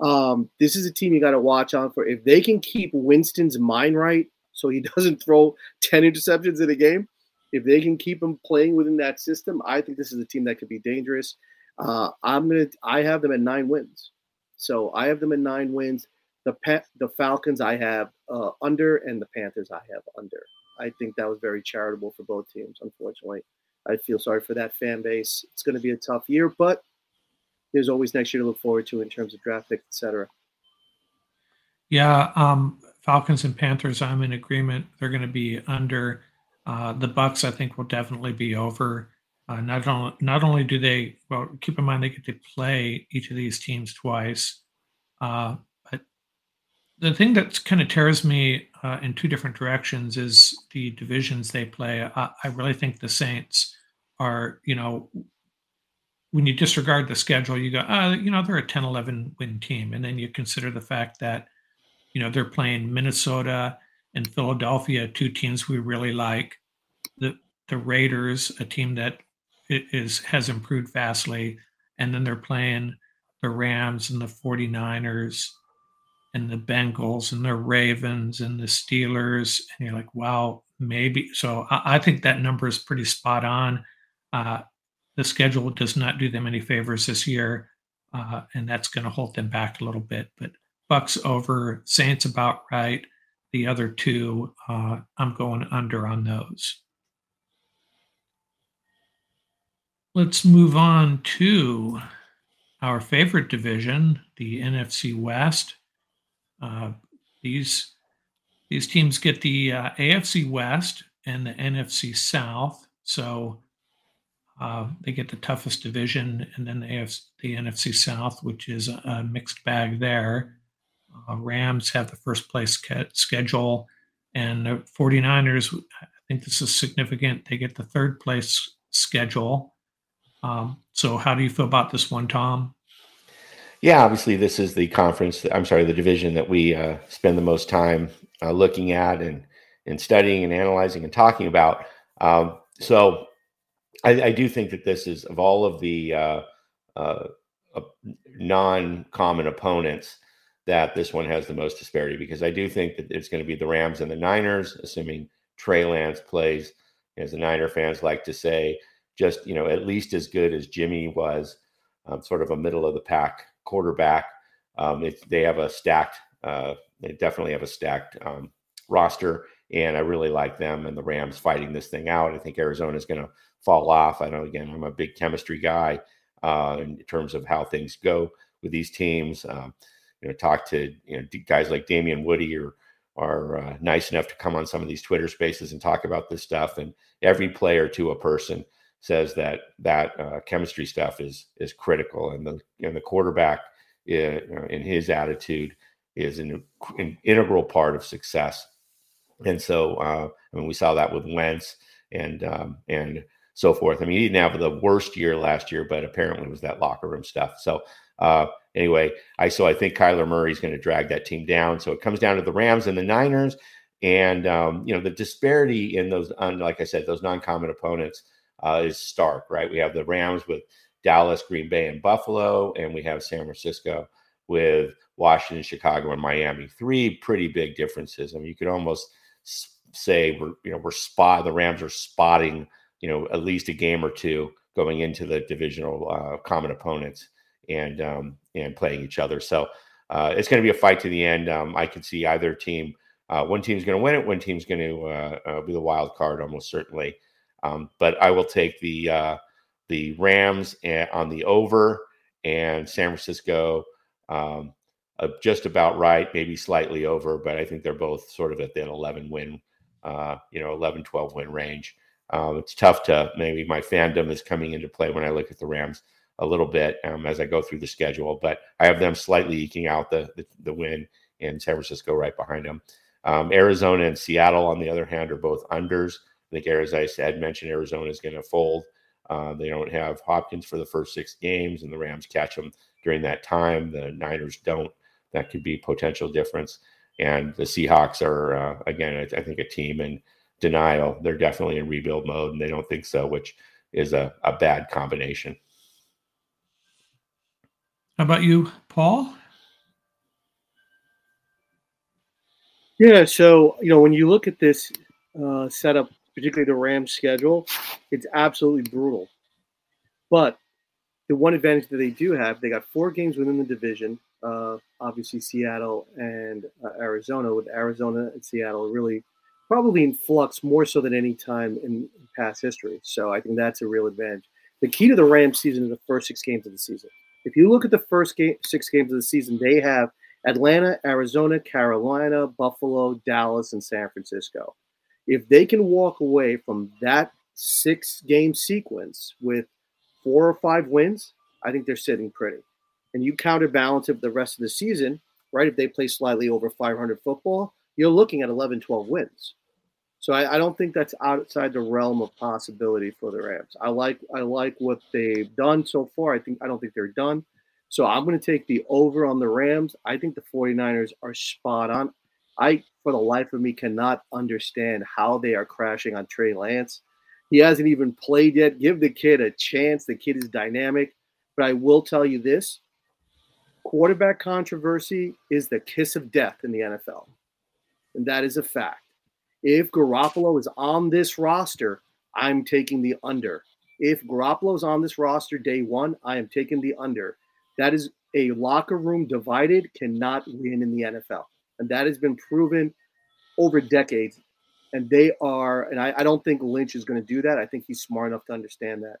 Speaker 3: um, this is a team you got to watch on for. If they can keep Winston's mind right so he doesn't throw 10 interceptions in a game, if they can keep him playing within that system, I think this is a team that could be dangerous. Uh, I'm gonna. I have them at nine wins. So I have them at nine wins. The pa- the Falcons I have uh, under, and the Panthers I have under. I think that was very charitable for both teams. Unfortunately, I feel sorry for that fan base. It's going to be a tough year, but there's always next year to look forward to in terms of draft picks, etc.
Speaker 1: Yeah, um, Falcons and Panthers, I'm in agreement. They're going to be under. Uh, the Bucks, I think, will definitely be over. Uh, not only not only do they well keep in mind they get to play each of these teams twice, uh, the thing that kind of tears me uh, in two different directions is the divisions they play. I, I really think the Saints are you know when you disregard the schedule, you go, uh, you know, they're a 10, 11 win team. And then you consider the fact that, you know, they're playing Minnesota and Philadelphia, two teams we really like. The the Raiders, a team that is has improved vastly, and then they're playing the Rams and the 49ers and the Bengals and the Ravens and the Steelers. And you're like, wow, maybe. So I, I think that number is pretty spot on. Uh, the schedule does not do them any favors this year, uh, and that's going to hold them back a little bit. But Bucks over, Saints about right. The other two, uh, I'm going under on those. Let's move on to our favorite division, the NFC West. Uh, these these teams get the uh, AFC West and the NFC South. So uh, they get the toughest division, and then the, AFC, the NFC South, which is a, a mixed bag there. Uh, Rams have the first place schedule, and the 49ers, I think this is significant. They get the third place schedule. Um, so, how do you feel about this one, Tom?
Speaker 2: Yeah, obviously, this is the conference. I'm sorry, the division that we uh, spend the most time uh, looking at and and studying and analyzing and talking about. Um, so, I, I, do think that this is of all of the uh, uh non-common opponents that this one has the most disparity because I do think that it's going to be the Rams and the Niners, assuming Trey Lance plays, as the Niner fans like to say, just you know at least as good as Jimmy was, um, sort of a middle of the pack quarterback. Um, they have a stacked, uh, they definitely have a stacked um, roster, and I really like them and the Rams fighting this thing out. I think Arizona is going to fall off. I know again, I'm a big chemistry guy uh, in terms of how things go with these teams. Um, you know, talk to you know guys like Damien Woody or are uh, nice enough to come on some of these Twitter spaces and talk about this stuff. And every player to a person says that that uh, chemistry stuff is is critical, and the and the quarterback in, uh, in his attitude is an, an, integral part of success. And so, uh, I mean, we saw that with Wentz and um, and so forth. I mean, he didn't have the worst year last year, but apparently it was that locker room stuff. So uh, anyway, I so I think Kyler Murray is going to drag that team down. So it comes down to the Rams and the Niners, and um, you know the disparity in those, like I said, those non-common opponents uh, is stark, right? We have the Rams with Dallas, Green Bay, and Buffalo, and we have San Francisco with Washington, Chicago, and Miami. Three pretty big differences. I mean, you could almost say we're you know we're spot the Rams are spotting you know at least a game or two going into the divisional uh, common opponents and um, and playing each other. So uh, it's going to be a fight to the end. Um, I can see either team. Uh, one team's going to win it. One team's going to uh, uh, be the wild card, almost certainly. Um, but I will take the uh, the Rams on the over and San Francisco um, uh, just about right, maybe slightly over, but I think they're both sort of at that 11 win, uh, you know, 11, 12 win range. Um, it's tough to maybe my fandom is coming into play when I look at the Rams a little bit um, as I go through the schedule, but I have them slightly eking out the, the, the win and San Francisco right behind them. Um, Arizona and Seattle, on the other hand, are both unders. I think, as I said, mentioned Arizona is going to fold. Uh, they don't have Hopkins for the first six games, and the Rams catch them during that time. The Niners don't. That could be potential difference. And the Seahawks are uh, again, I, I, think, a team in denial. They're definitely in rebuild mode, and they don't think so, which is a, a bad combination.
Speaker 1: How about you, Paul?
Speaker 3: Yeah, so you know when you look at this uh, setup, particularly the Rams schedule, it's absolutely brutal. But the one advantage that they do have, they got four games within the division. Uh, obviously, Seattle and uh, Arizona, with Arizona and Seattle really probably in flux more so than any time in past history. So I think that's a real advantage. The key to the Rams season is the first six games of the season. If you look at the first game, six games of the season, they have Atlanta, Arizona, Carolina, Buffalo, Dallas, and San Francisco. If they can walk away from that six game sequence with four or five wins, I think they're sitting pretty. And you counterbalance it the rest of the season, right? If they play slightly over 500 football, you're looking at 11, 12 wins. So I, I, don't think that's outside the realm of possibility for the Rams. I like I like what they've done so far. I think I don't think they're done. So I'm going to take the over on the Rams. I think the 49ers are spot on. I for the life of me cannot understand how they are crashing on Trey Lance. He hasn't even played yet. Give the kid a chance. The kid is dynamic. But I will tell you this quarterback controversy is the kiss of death in the NFL. And that is a fact. If Garoppolo is on this roster, I'm taking the under. If Garoppolo is on this roster day one, I am taking the under. That is a locker room divided cannot win in the NFL. And that has been proven over decades. And they are, and I, I don't think Lynch is going to do that. I think he's smart enough to understand that.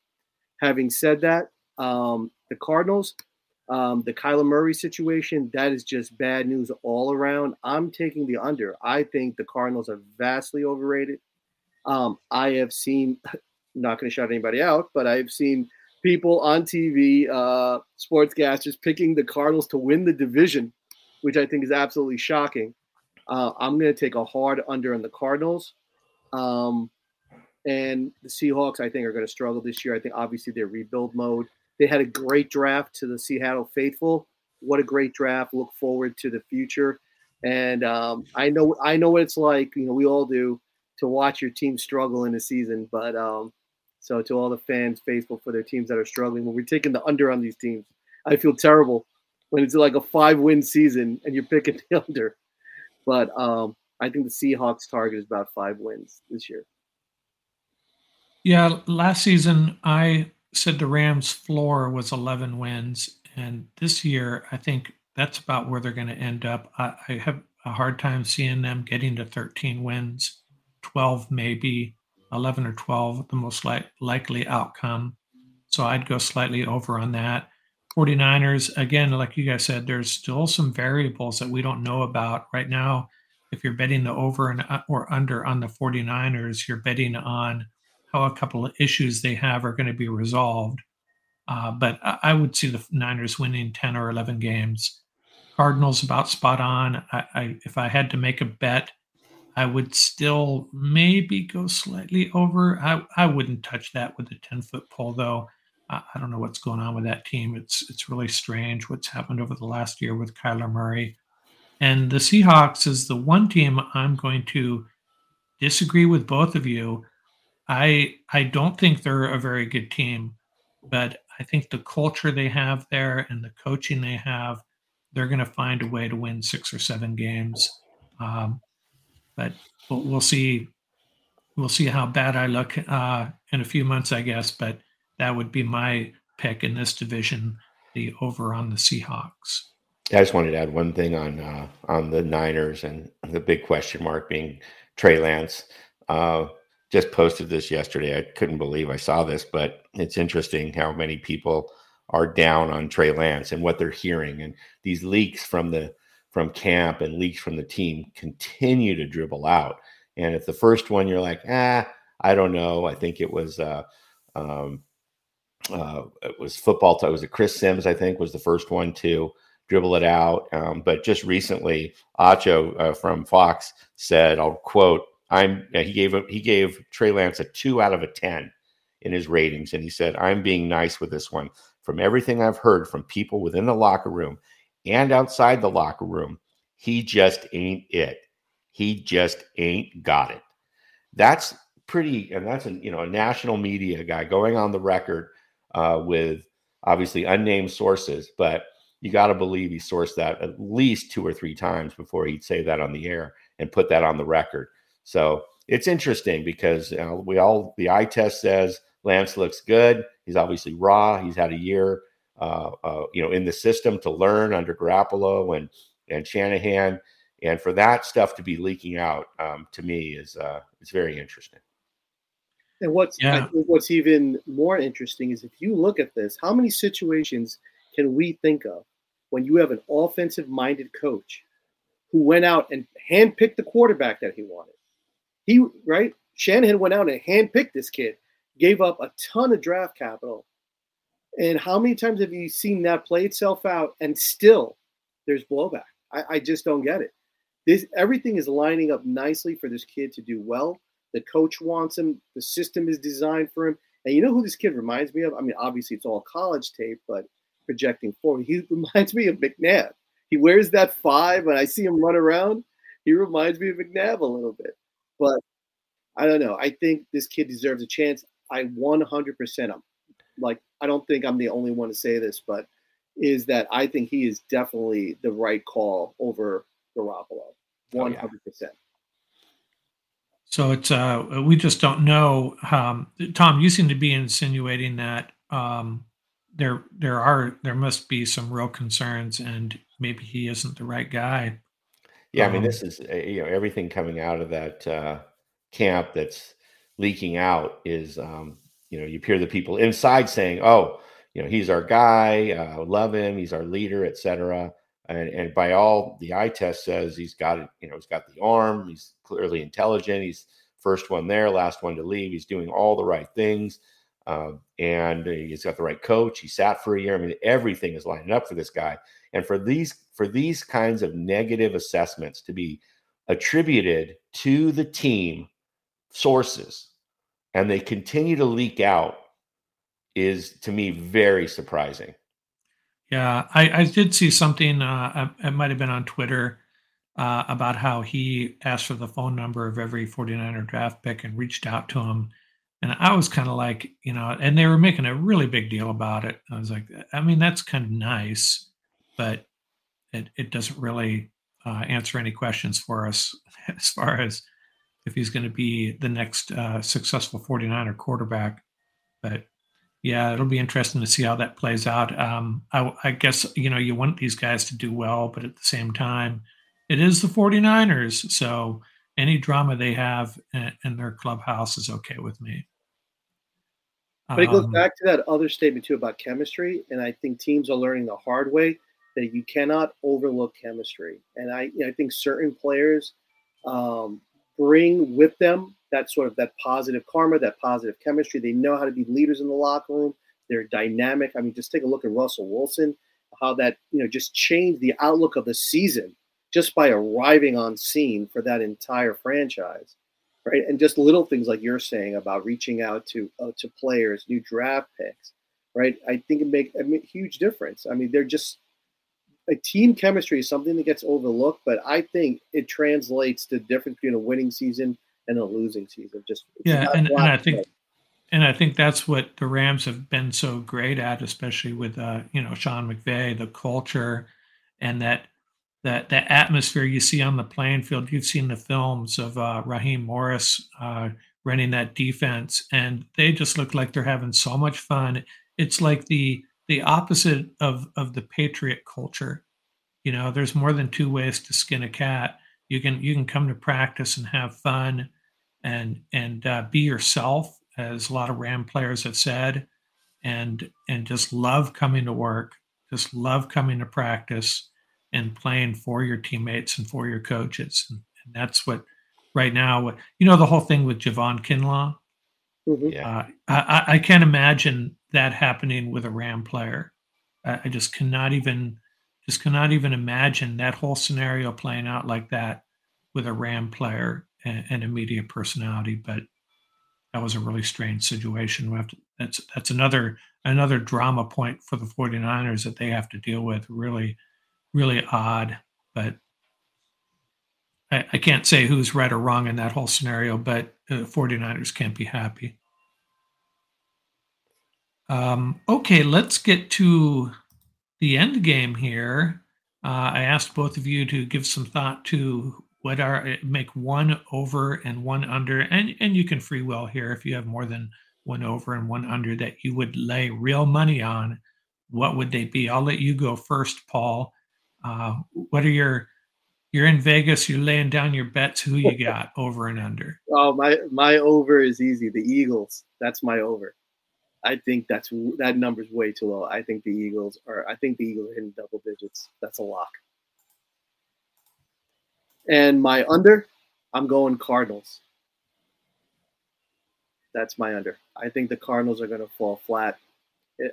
Speaker 3: Having said that, um, the Cardinals, um, the Kyler Murray situation, that is just bad news all around. I'm taking the under. I think the Cardinals are vastly overrated. Um, I have seen, not going to shout anybody out, but I've seen people on TV, uh, sportscasters picking the Cardinals to win the division, which I think is absolutely shocking. Uh, I'm going to take a hard under on the Cardinals. Um, and the Seahawks, I think, are going to struggle this year. I think obviously they're rebuild mode. They had a great draft to the Seattle faithful. What a great draft! Look forward to the future. And um, I know I know what it's like. You know, we all do to watch your team struggle in the season. But um, so to all the fans faithful for their teams that are struggling, when we're taking the under on these teams, I feel terrible when it's like a five win season and you're picking the under. But um, I think the Seahawks target is about five wins this year.
Speaker 1: Yeah, last season I said the Rams' floor was 11 wins, and this year I think that's about where they're going to end up. I, I, have a hard time seeing them getting to 13 wins, 12 maybe, 11 or 12, the most li- likely outcome. So I'd go slightly over on that. 49ers, again, like you guys said, there's still some variables that we don't know about right now. If you're betting the over and uh, or under on the 49ers, you're betting on how a couple of issues they have are going to be resolved. Uh, but I, would see the Niners winning 10 or 11 games. Cardinals about spot on. I, I, if I had to make a bet, I would still maybe go slightly over. I, I wouldn't touch that with a 10 foot pole, though. I, don't know what's going on with that team. It's it's really strange what's happened over the last year with Kyler Murray. And the Seahawks is the one team I'm going to disagree with both of you. I I don't think they're a very good team, but I think the culture they have there and the coaching they have, they're going to find a way to win six or seven games. Um, but we'll, we'll, see. We'll see how bad I look uh, in a few months, I guess. But that would be my pick in this division, the over on the Seahawks.
Speaker 2: I just wanted to add one thing on uh, on the Niners and the big question mark being Trey Lance. Uh, just posted this yesterday. I couldn't believe I saw this, but it's interesting how many people are down on Trey Lance and what they're hearing, and these leaks from the from camp and leaks from the team continue to dribble out. And if the first one you're like, ah, I don't know, I think it was uh, um, uh, it was football. It was a Chris Sims, I think, was the first one to dribble it out. Um, but just recently, Acho uh, from Fox said, "I'll quote." I'm he gave a, he gave Trey Lance a two out of a ten in his ratings, and he said, "I'm being nice with this one. From everything I've heard from people within the locker room and outside the locker room, he just ain't it. He just ain't got it." That's pretty, and that's a you know a national media guy going on the record uh, with obviously unnamed sources, but you got to believe he sourced that at least two or three times before he'd say that on the air and put that on the record. So it's interesting because we all the eye test says Lance looks good. He's obviously raw. He's had a year, uh, uh, you know, in the system to learn under Garoppolo and and Shanahan, and for that stuff to be leaking out um, to me is uh, it's very interesting.
Speaker 3: And what's yeah. what's even more interesting is if you look at this, how many situations can we think of when you have an offensive minded coach who went out and handpicked the quarterback that he wanted? He right, Shanahan went out and handpicked this kid, gave up a ton of draft capital. And how many times have you seen that play itself out and still there's blowback? I, I just don't get it. This everything is lining up nicely for this kid to do well the coach wants him. The system is designed for him. And you know who this kid reminds me of? I mean, obviously it's all college tape, but projecting forward, he reminds me of McNabb. He wears that five, and I see him run around. He reminds me of McNabb a little bit. But I don't know. I think this kid deserves a chance. I 100% am like I don't think I'm the only one to say this, but is that I think he is definitely the right call over Garoppolo. 100%. Oh, yeah.
Speaker 1: So it's uh, we just don't know. Um, Tom, you seem to be insinuating that um, there there are there must be some real concerns, and maybe he isn't the right guy.
Speaker 2: Yeah, I mean, um, this is uh, you know everything coming out of that uh, camp that's leaking out is um, you know you hear the people inside saying, "Oh, you know he's our guy, uh, love him, he's our leader, etc." and, and by all the eye test says he's got it you know he's got the arm he's clearly intelligent he's first one there last one to leave he's doing all the right things uh, and he's got the right coach he sat for a year i mean everything is lining up for this guy and for these for these kinds of negative assessments to be attributed to the team sources and they continue to leak out is to me very surprising
Speaker 1: yeah, I, I did see something. Uh, it might have been on Twitter uh, about how he asked for the phone number of every 49er draft pick and reached out to him. And I was kind of like, you know, and they were making a really big deal about it. I was like, I mean, that's kind of nice, but it, it doesn't really uh, answer any questions for us as far as if he's going to be the next uh, successful 49er quarterback. But yeah, it'll be interesting to see how that plays out. Um, I, I, guess, you know, you want these guys to do well, but at the same time, it is the 49ers. So any drama they have in, in their clubhouse is okay with me.
Speaker 3: But it goes um, back to that other statement, too, about chemistry. And I think teams are learning the hard way that you cannot overlook chemistry. And I, you know, I think certain players um, bring with them that sort of that positive karma, that positive chemistry. They know how to be leaders in the locker room. They're dynamic. I mean, just take a look at Russell Wilson, how that you know just changed the outlook of the season just by arriving on scene for that entire franchise, right? And just little things like you're saying about reaching out to uh, to players, new draft picks, right? I think it make a huge difference. I mean, they're just a team chemistry is something that gets overlooked, but I think it translates to the difference between a winning season and a losing season. Just
Speaker 1: yeah, and, and I think and I think that's what the Rams have been so great at, especially with uh, you know Sean McVay, the culture, and that that that atmosphere you see on the playing field. You've seen the films of uh, Raheem Morris uh, running that defense, and they just look like they're having so much fun. It's like the the opposite of of the Patriot culture. You know, there's more than two ways to skin a cat. You can you can come to practice and have fun and and uh, be yourself, as a lot of Ram players have said, and and just love coming to work, just love coming to practice and playing for your teammates and for your coaches, and, and that's what right now. You know the whole thing with Javon Kinlaw. Mm-hmm. Yeah, uh, I, I can't imagine that happening with a Ram player. I, I just cannot even just cannot even imagine that whole scenario playing out like that with a Ram player and, and a media personality. But that was a really strange situation. To, that's that's another another drama point for the 49ers that they have to deal with. Really, really odd. But I, I can't say who's right or wrong in that whole scenario, but the 49ers can't be happy. Um, okay, let's get to the end game here. Uh, I asked both of you to give some thought to what are eh, make one over and one under and and you can free will here if you have more than one over and one under that you would lay real money on, what would they be? I'll let you go first, Paul. Uh, what are your you're in Vegas, you're laying down your bets. Who you got over and under?
Speaker 3: Oh, my my over is easy. The Eagles. That's my over. I think that's that number's way too low. I think the Eagles are. I think the Eagles are hitting double digits. That's a lock. And my under, I'm going Cardinals. That's my under. I think the Cardinals are going to fall flat.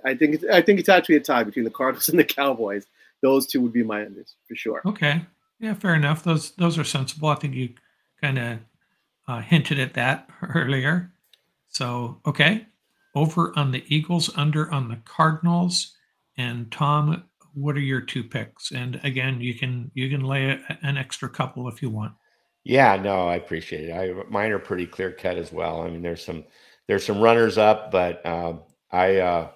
Speaker 3: I think it's, I think it's actually a tie between the Cardinals and the Cowboys. Those two would be my unders for sure.
Speaker 1: Okay, yeah, fair enough. Those those are sensible. I think you kind of uh, hinted at that earlier. So okay, over on the Eagles, under on the Cardinals, and Tom, what are your two picks? And again, you can you can lay a, an extra couple if you want.
Speaker 2: Yeah, no, I appreciate it. I mine are pretty clear cut as well. I mean, there's some there's some runners up, but uh, I uh,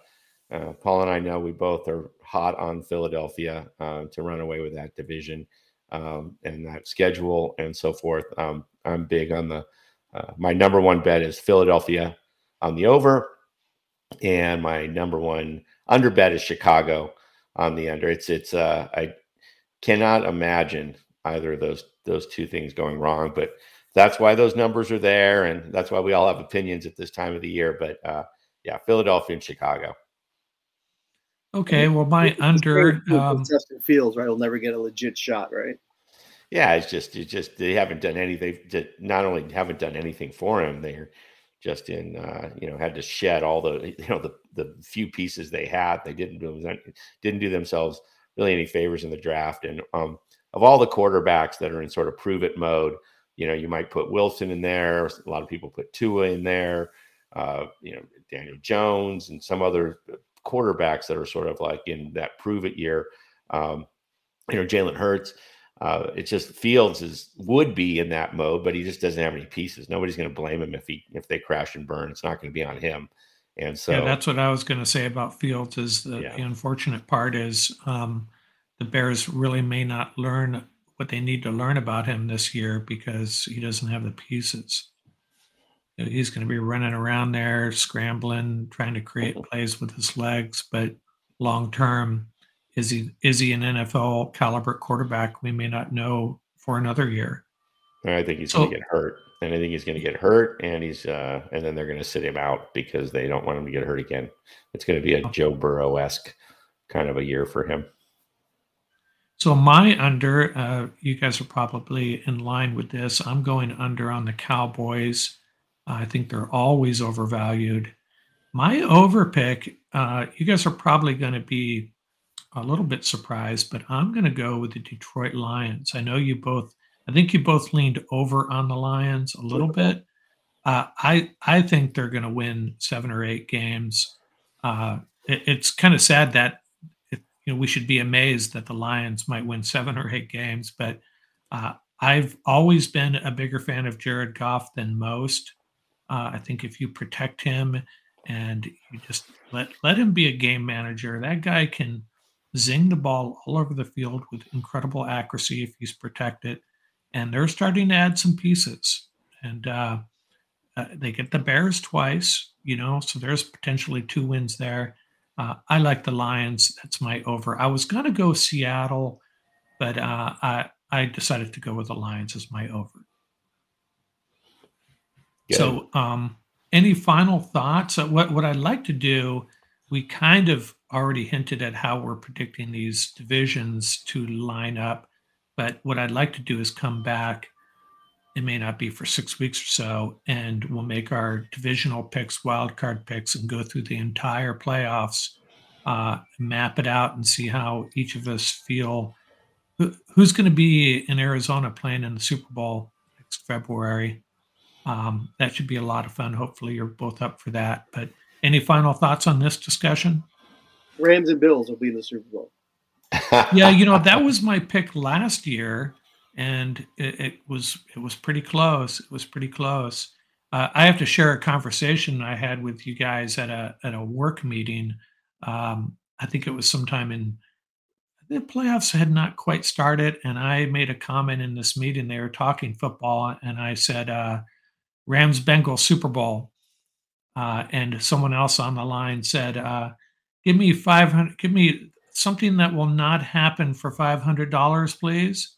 Speaker 2: uh, Paul and I know we both are hot on Philadelphia uh, to run away with that division um, and that schedule and so forth. Um, I'm big on the uh, my number one bet is Philadelphia on the over, and my number one under bet is Chicago on the under. It's it's uh, I cannot imagine either of those those two things going wrong. But that's why those numbers are there, and that's why we all have opinions at this time of the year. But uh, yeah, Philadelphia and Chicago.
Speaker 1: Okay, well, my under
Speaker 3: um, Justin Fields, right? He'll never get a legit shot, right?
Speaker 2: Yeah, it's just it's just they haven't done anything. They not only haven't done anything for him, they're just in uh, you know had to shed all the you know the the few pieces they had. They didn't do didn't do themselves really any favors in the draft, and um, of all the quarterbacks that are in sort of prove it mode, you know, you might put Wilson in there. A lot of people put Tua in there. Uh, you know, Daniel Jones and some other quarterbacks that are sort of like in that prove it year. Um, you know, Jalen Hurts. Uh, it just Fields is would be in that mode, but he just doesn't have any pieces. Nobody's going to blame him if he if they crash and burn. It's not going to be on him. And so
Speaker 1: yeah, that's what I was going to say about Fields. Is the, yeah. the unfortunate part is um, the Bears really may not learn what they need to learn about him this year because he doesn't have the pieces. He's going to be running around there, scrambling, trying to create plays with his legs. But long term, is he is he an NFL caliber quarterback? We may not know for another year.
Speaker 2: I think he's so, going to get hurt, and I think he's going to get hurt, and he's uh, and then they're going to sit him out because they don't want him to get hurt again. It's going to be a Joe Burrow esque kind of a year for him.
Speaker 1: So my under, uh, you guys are probably in line with this. I'm going under on the Cowboys. I think they're always overvalued. My over pick, uh, you guys are probably going to be a little bit surprised, but I'm going to go with the Detroit Lions. I know you both, I think you both leaned over on the Lions a little bit. Uh, I I think they're going to win seven or eight games. Uh, it, it's kind of sad that you know, we should be amazed that the Lions might win seven or eight games. But uh, I've always been a bigger fan of Jared Goff than most. Uh, I think if you protect him and you just let let him be a game manager, that guy can zing the ball all over the field with incredible accuracy if he's protected. And they're starting to add some pieces, and uh, uh, they get the Bears twice, you know, so there's potentially two wins there. Uh, I like the Lions. That's my over. I was going to go Seattle, but uh, I I decided to go with the Lions as my over. Good. So, um, any final thoughts? Uh, what what I'd like to do, we kind of already hinted at how we're predicting these divisions to line up, but what I'd like to do is come back. It may not be for six weeks or so, and we'll make our divisional picks, wildcard picks, and go through the entire playoffs, uh, map it out, and see how each of us feel. who's going to be in Arizona playing in the Super Bowl next February? Um, that should be a lot of fun. Hopefully, you're both up for that. But any final thoughts on this discussion?
Speaker 3: Rams and Bills will be in the Super Bowl.
Speaker 1: yeah, you know that was my pick last year, and it, it was it was pretty close. It was pretty close. Uh, I have to share a conversation I had with you guys at a at a work meeting. Um, I think it was sometime in the playoffs had not quite started, and I made a comment in this meeting. They were talking football, and I said, uh, Rams Bengals Super Bowl. uh, and someone else on the line said, uh, "Give me five hundred. Give me something that will not happen for five hundred dollars, please."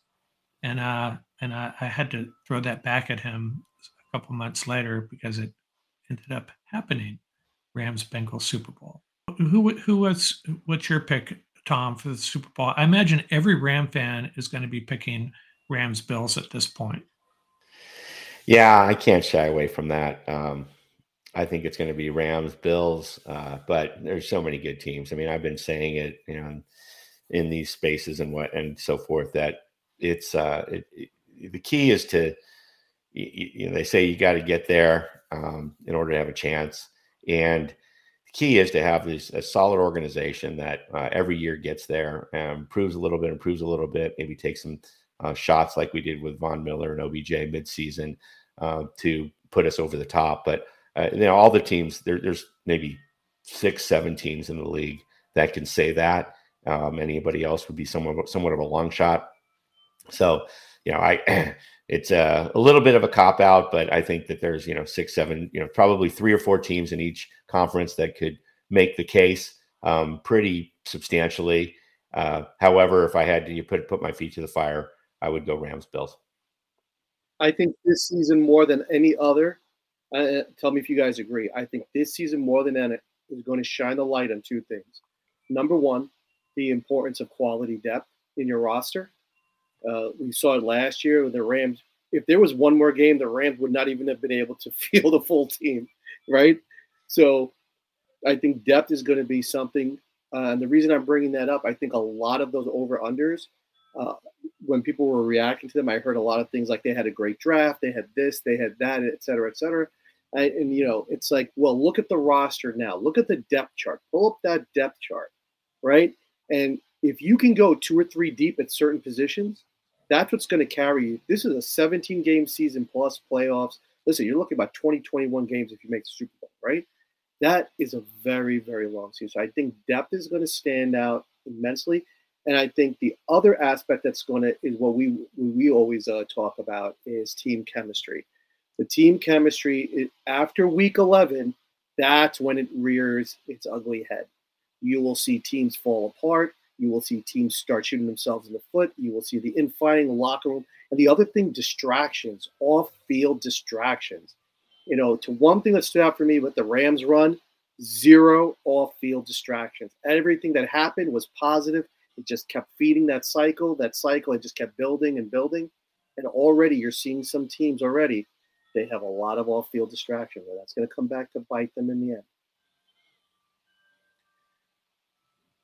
Speaker 1: And uh, and I, I had to throw that back at him a couple months later because it ended up happening. Rams Bengals Super Bowl. Who who was what's your pick, Tom, for the Super Bowl? I imagine every Ram fan is going to be picking Rams Bills at this point.
Speaker 2: Yeah, I can't shy away from that. Um, I think it's going to be Rams Bills, uh, but there's so many good teams. I mean, I've been saying it, you know, in these spaces and what and so forth that it's uh, it, it, the key is to you, you know they say you got to get there um, in order to have a chance, and the key is to have this a solid organization that uh, every year gets there, and improves a little bit, improves a little bit, maybe take some uh, shots like we did with Von Miller and OBJ midseason uh, to put us over the top. But uh, you know, all the teams there, there's maybe six, seven teams in the league that can say that. Um, anybody else would be somewhat somewhat of a long shot. So, you know, I it's a, a little bit of a cop out, but I think that there's you know six, seven, you know, probably three or four teams in each conference that could make the case um, pretty substantially. Uh, however, if I had to put put my feet to the fire, I would go Rams Bills.
Speaker 3: I think this season more than any other. Uh, tell me if you guys agree. I think this season more than any is going to shine the light on two things. Number one, the importance of quality depth in your roster. Uh, we saw it last year with the Rams. If there was one more game, the Rams would not even have been able to field a full team, right? So I think depth is going to be something. Uh, and the reason I'm bringing that up, I think a lot of those over unders uh, when people were reacting to them, I heard a lot of things like they had a great draft, they had this, they had that, et cetera, et cetera. And, and, you know, it's like, well, look at the roster now. Look at the depth chart. Pull up that depth chart, right? And if you can go two or three deep at certain positions, that's what's going to carry you. This is a 17 game season plus playoffs. Listen, you're looking about 20, 21 games if you make the Super Bowl, right? That is a very, very long season. So I think depth is going to stand out immensely. And I think the other aspect that's going to is what we we always uh, talk about is team chemistry. The team chemistry is, after week 11, that's when it rears its ugly head. You will see teams fall apart. You will see teams start shooting themselves in the foot. You will see the infighting, the locker room, and the other thing, distractions, off-field distractions. You know, to one thing that stood out for me with the Rams run, zero off-field distractions. Everything that happened was positive it just kept feeding that cycle. That cycle, it just kept building and building. And already you're seeing some teams already, they have a lot of off field distraction where that's going to come back to bite them in the end.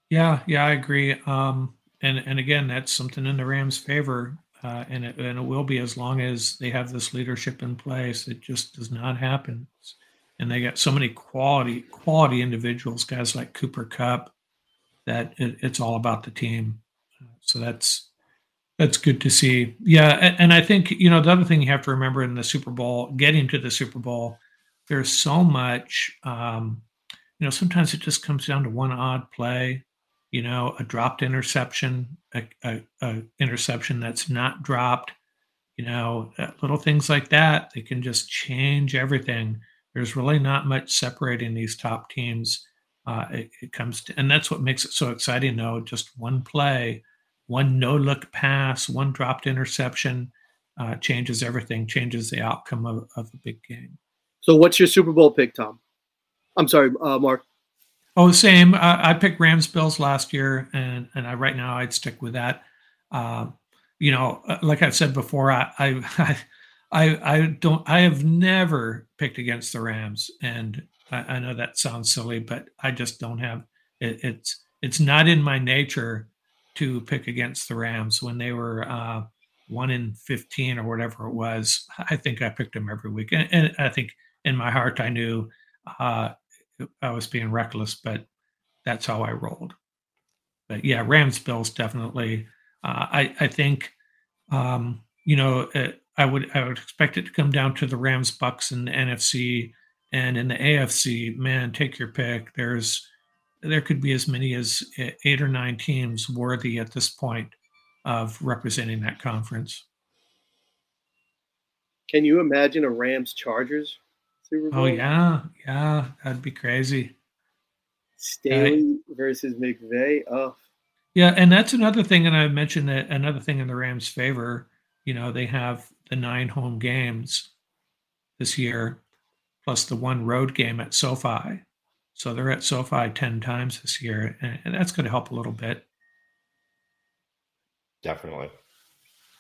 Speaker 1: Yeah, yeah, I agree. Um, and and again, that's something in the Rams' favor, uh, and it, and it will be as long as they have this leadership in place. It just does not happen, and they got so many quality quality individuals, guys like Cooper Kupp, that it, it's all about the team. So that's that's good to see. Yeah, and, I think you know the other thing you have to remember in the Super Bowl, getting to the Super Bowl, there's so much. Um, you know, sometimes it just comes down to one odd play. You know, a dropped interception, a, a, a interception that's not dropped. You know, uh, little things like that. They can just change everything. There's really not much separating these top teams uh, it, it, comes to, and that's what makes it so exciting. Though just one play, one no look pass, one dropped interception uh, changes everything, changes the outcome of, of a big game.
Speaker 3: So, what's your Super Bowl pick, Tom? I'm sorry, uh, Mark.
Speaker 1: Oh, same. I picked Rams Bills last year, and and I right now I'd stick with that. Uh, you know, uh, like I've said before, I, I I I don't I have never picked against the Rams, and I, I know that sounds silly, but I just don't have it, it's it's not in my nature to pick against the Rams when they were uh, one in fifteen or whatever it was. I think I picked them every week, and, and I think in my heart I knew uh, I was being reckless, but that's how I rolled. But yeah, Rams Bills definitely. Uh, I I think um, you know uh, I would I would expect it to come down to the Rams Bucks and the NFC and in the AFC, man, take your pick. There's there could be as many as eh, eight or nine teams worthy at this point of representing that conference.
Speaker 3: Can you imagine a Rams Chargers Super
Speaker 1: Oh yeah, yeah, that'd be crazy.
Speaker 3: Staley versus McVay. Oh,
Speaker 1: Yeah, and that's another thing, and I mentioned that another thing in the Rams' favor. You know, they have the nine home games this year, plus the one road game at SoFi. So they're at SoFi ten times this year, and, and that's going to help a little bit.
Speaker 2: Definitely.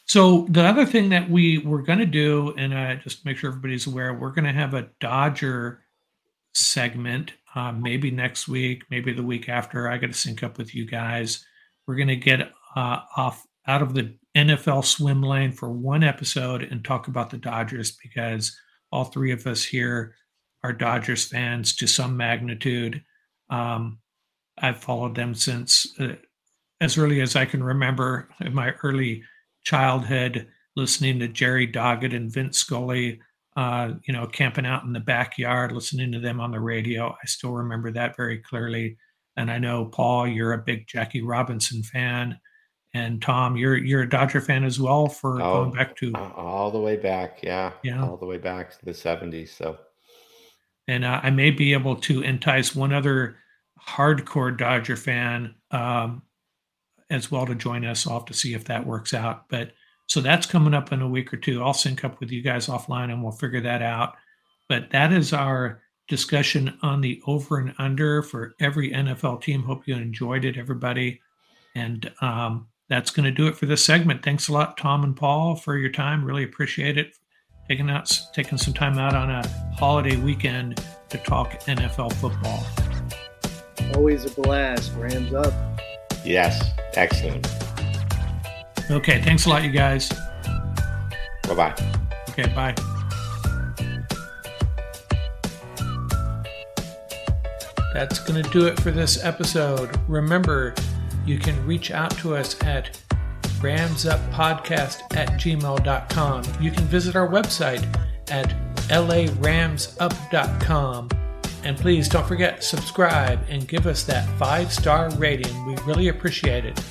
Speaker 1: So the other thing that we were going to do, and uh, just make sure everybody's aware, we're going to have a Dodger segment, uh, maybe next week, maybe the week after. I got to sync up with you guys. We're going to get uh, off out of the NFL swim lane for one episode and talk about the Dodgers because all three of us here are Dodgers fans to some magnitude. Um, I've followed them since uh, as early as I can remember in my early childhood, listening to Jerry Doggett and Vince Scully, uh, you know, camping out in the backyard, listening to them on the radio. I still remember that very clearly. And I know Paul, you're a big Jackie Robinson fan, and Tom, you're you're a Dodger fan as well for
Speaker 2: Oh,
Speaker 1: going back to
Speaker 2: Uh, all the way back. Yeah.
Speaker 1: Yeah.
Speaker 2: All the way back to the 70s. So,
Speaker 1: and uh, I may be able to entice one other hardcore Dodger fan um, as well to join us. I'll have to see if that works out. But so that's coming up in a week or two. I'll sync up with you guys offline and we'll figure that out. But that is our discussion on the over and under for every NFL team. Hope you enjoyed it, everybody. And um, that's going to do it for this segment. Thanks a lot, Tom and Paul, for your time. Really appreciate it. Taking out, taking some time out on a holiday weekend to talk NFL football.
Speaker 3: always a blast. Rams up.
Speaker 2: yes. Excellent.
Speaker 1: Okay, thanks a lot, you guys.
Speaker 2: Bye bye.
Speaker 1: Okay, bye. That's going to do it for this episode. Remember, you can reach out to us at ramsuppodcast at gmail.com. You can visit our website at laramsup.com. And please don't forget, subscribe and give us that five star rating. We really appreciate it.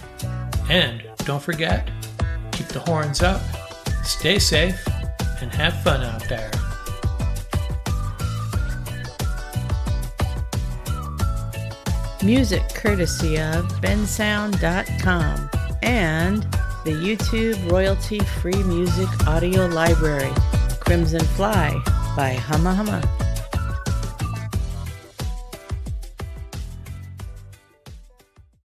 Speaker 1: And don't forget, keep the horns up, stay safe, and have fun out there.
Speaker 4: Music courtesy of bensound.com and the YouTube royalty free music audio library, Crimson Fly by Huma-Huma.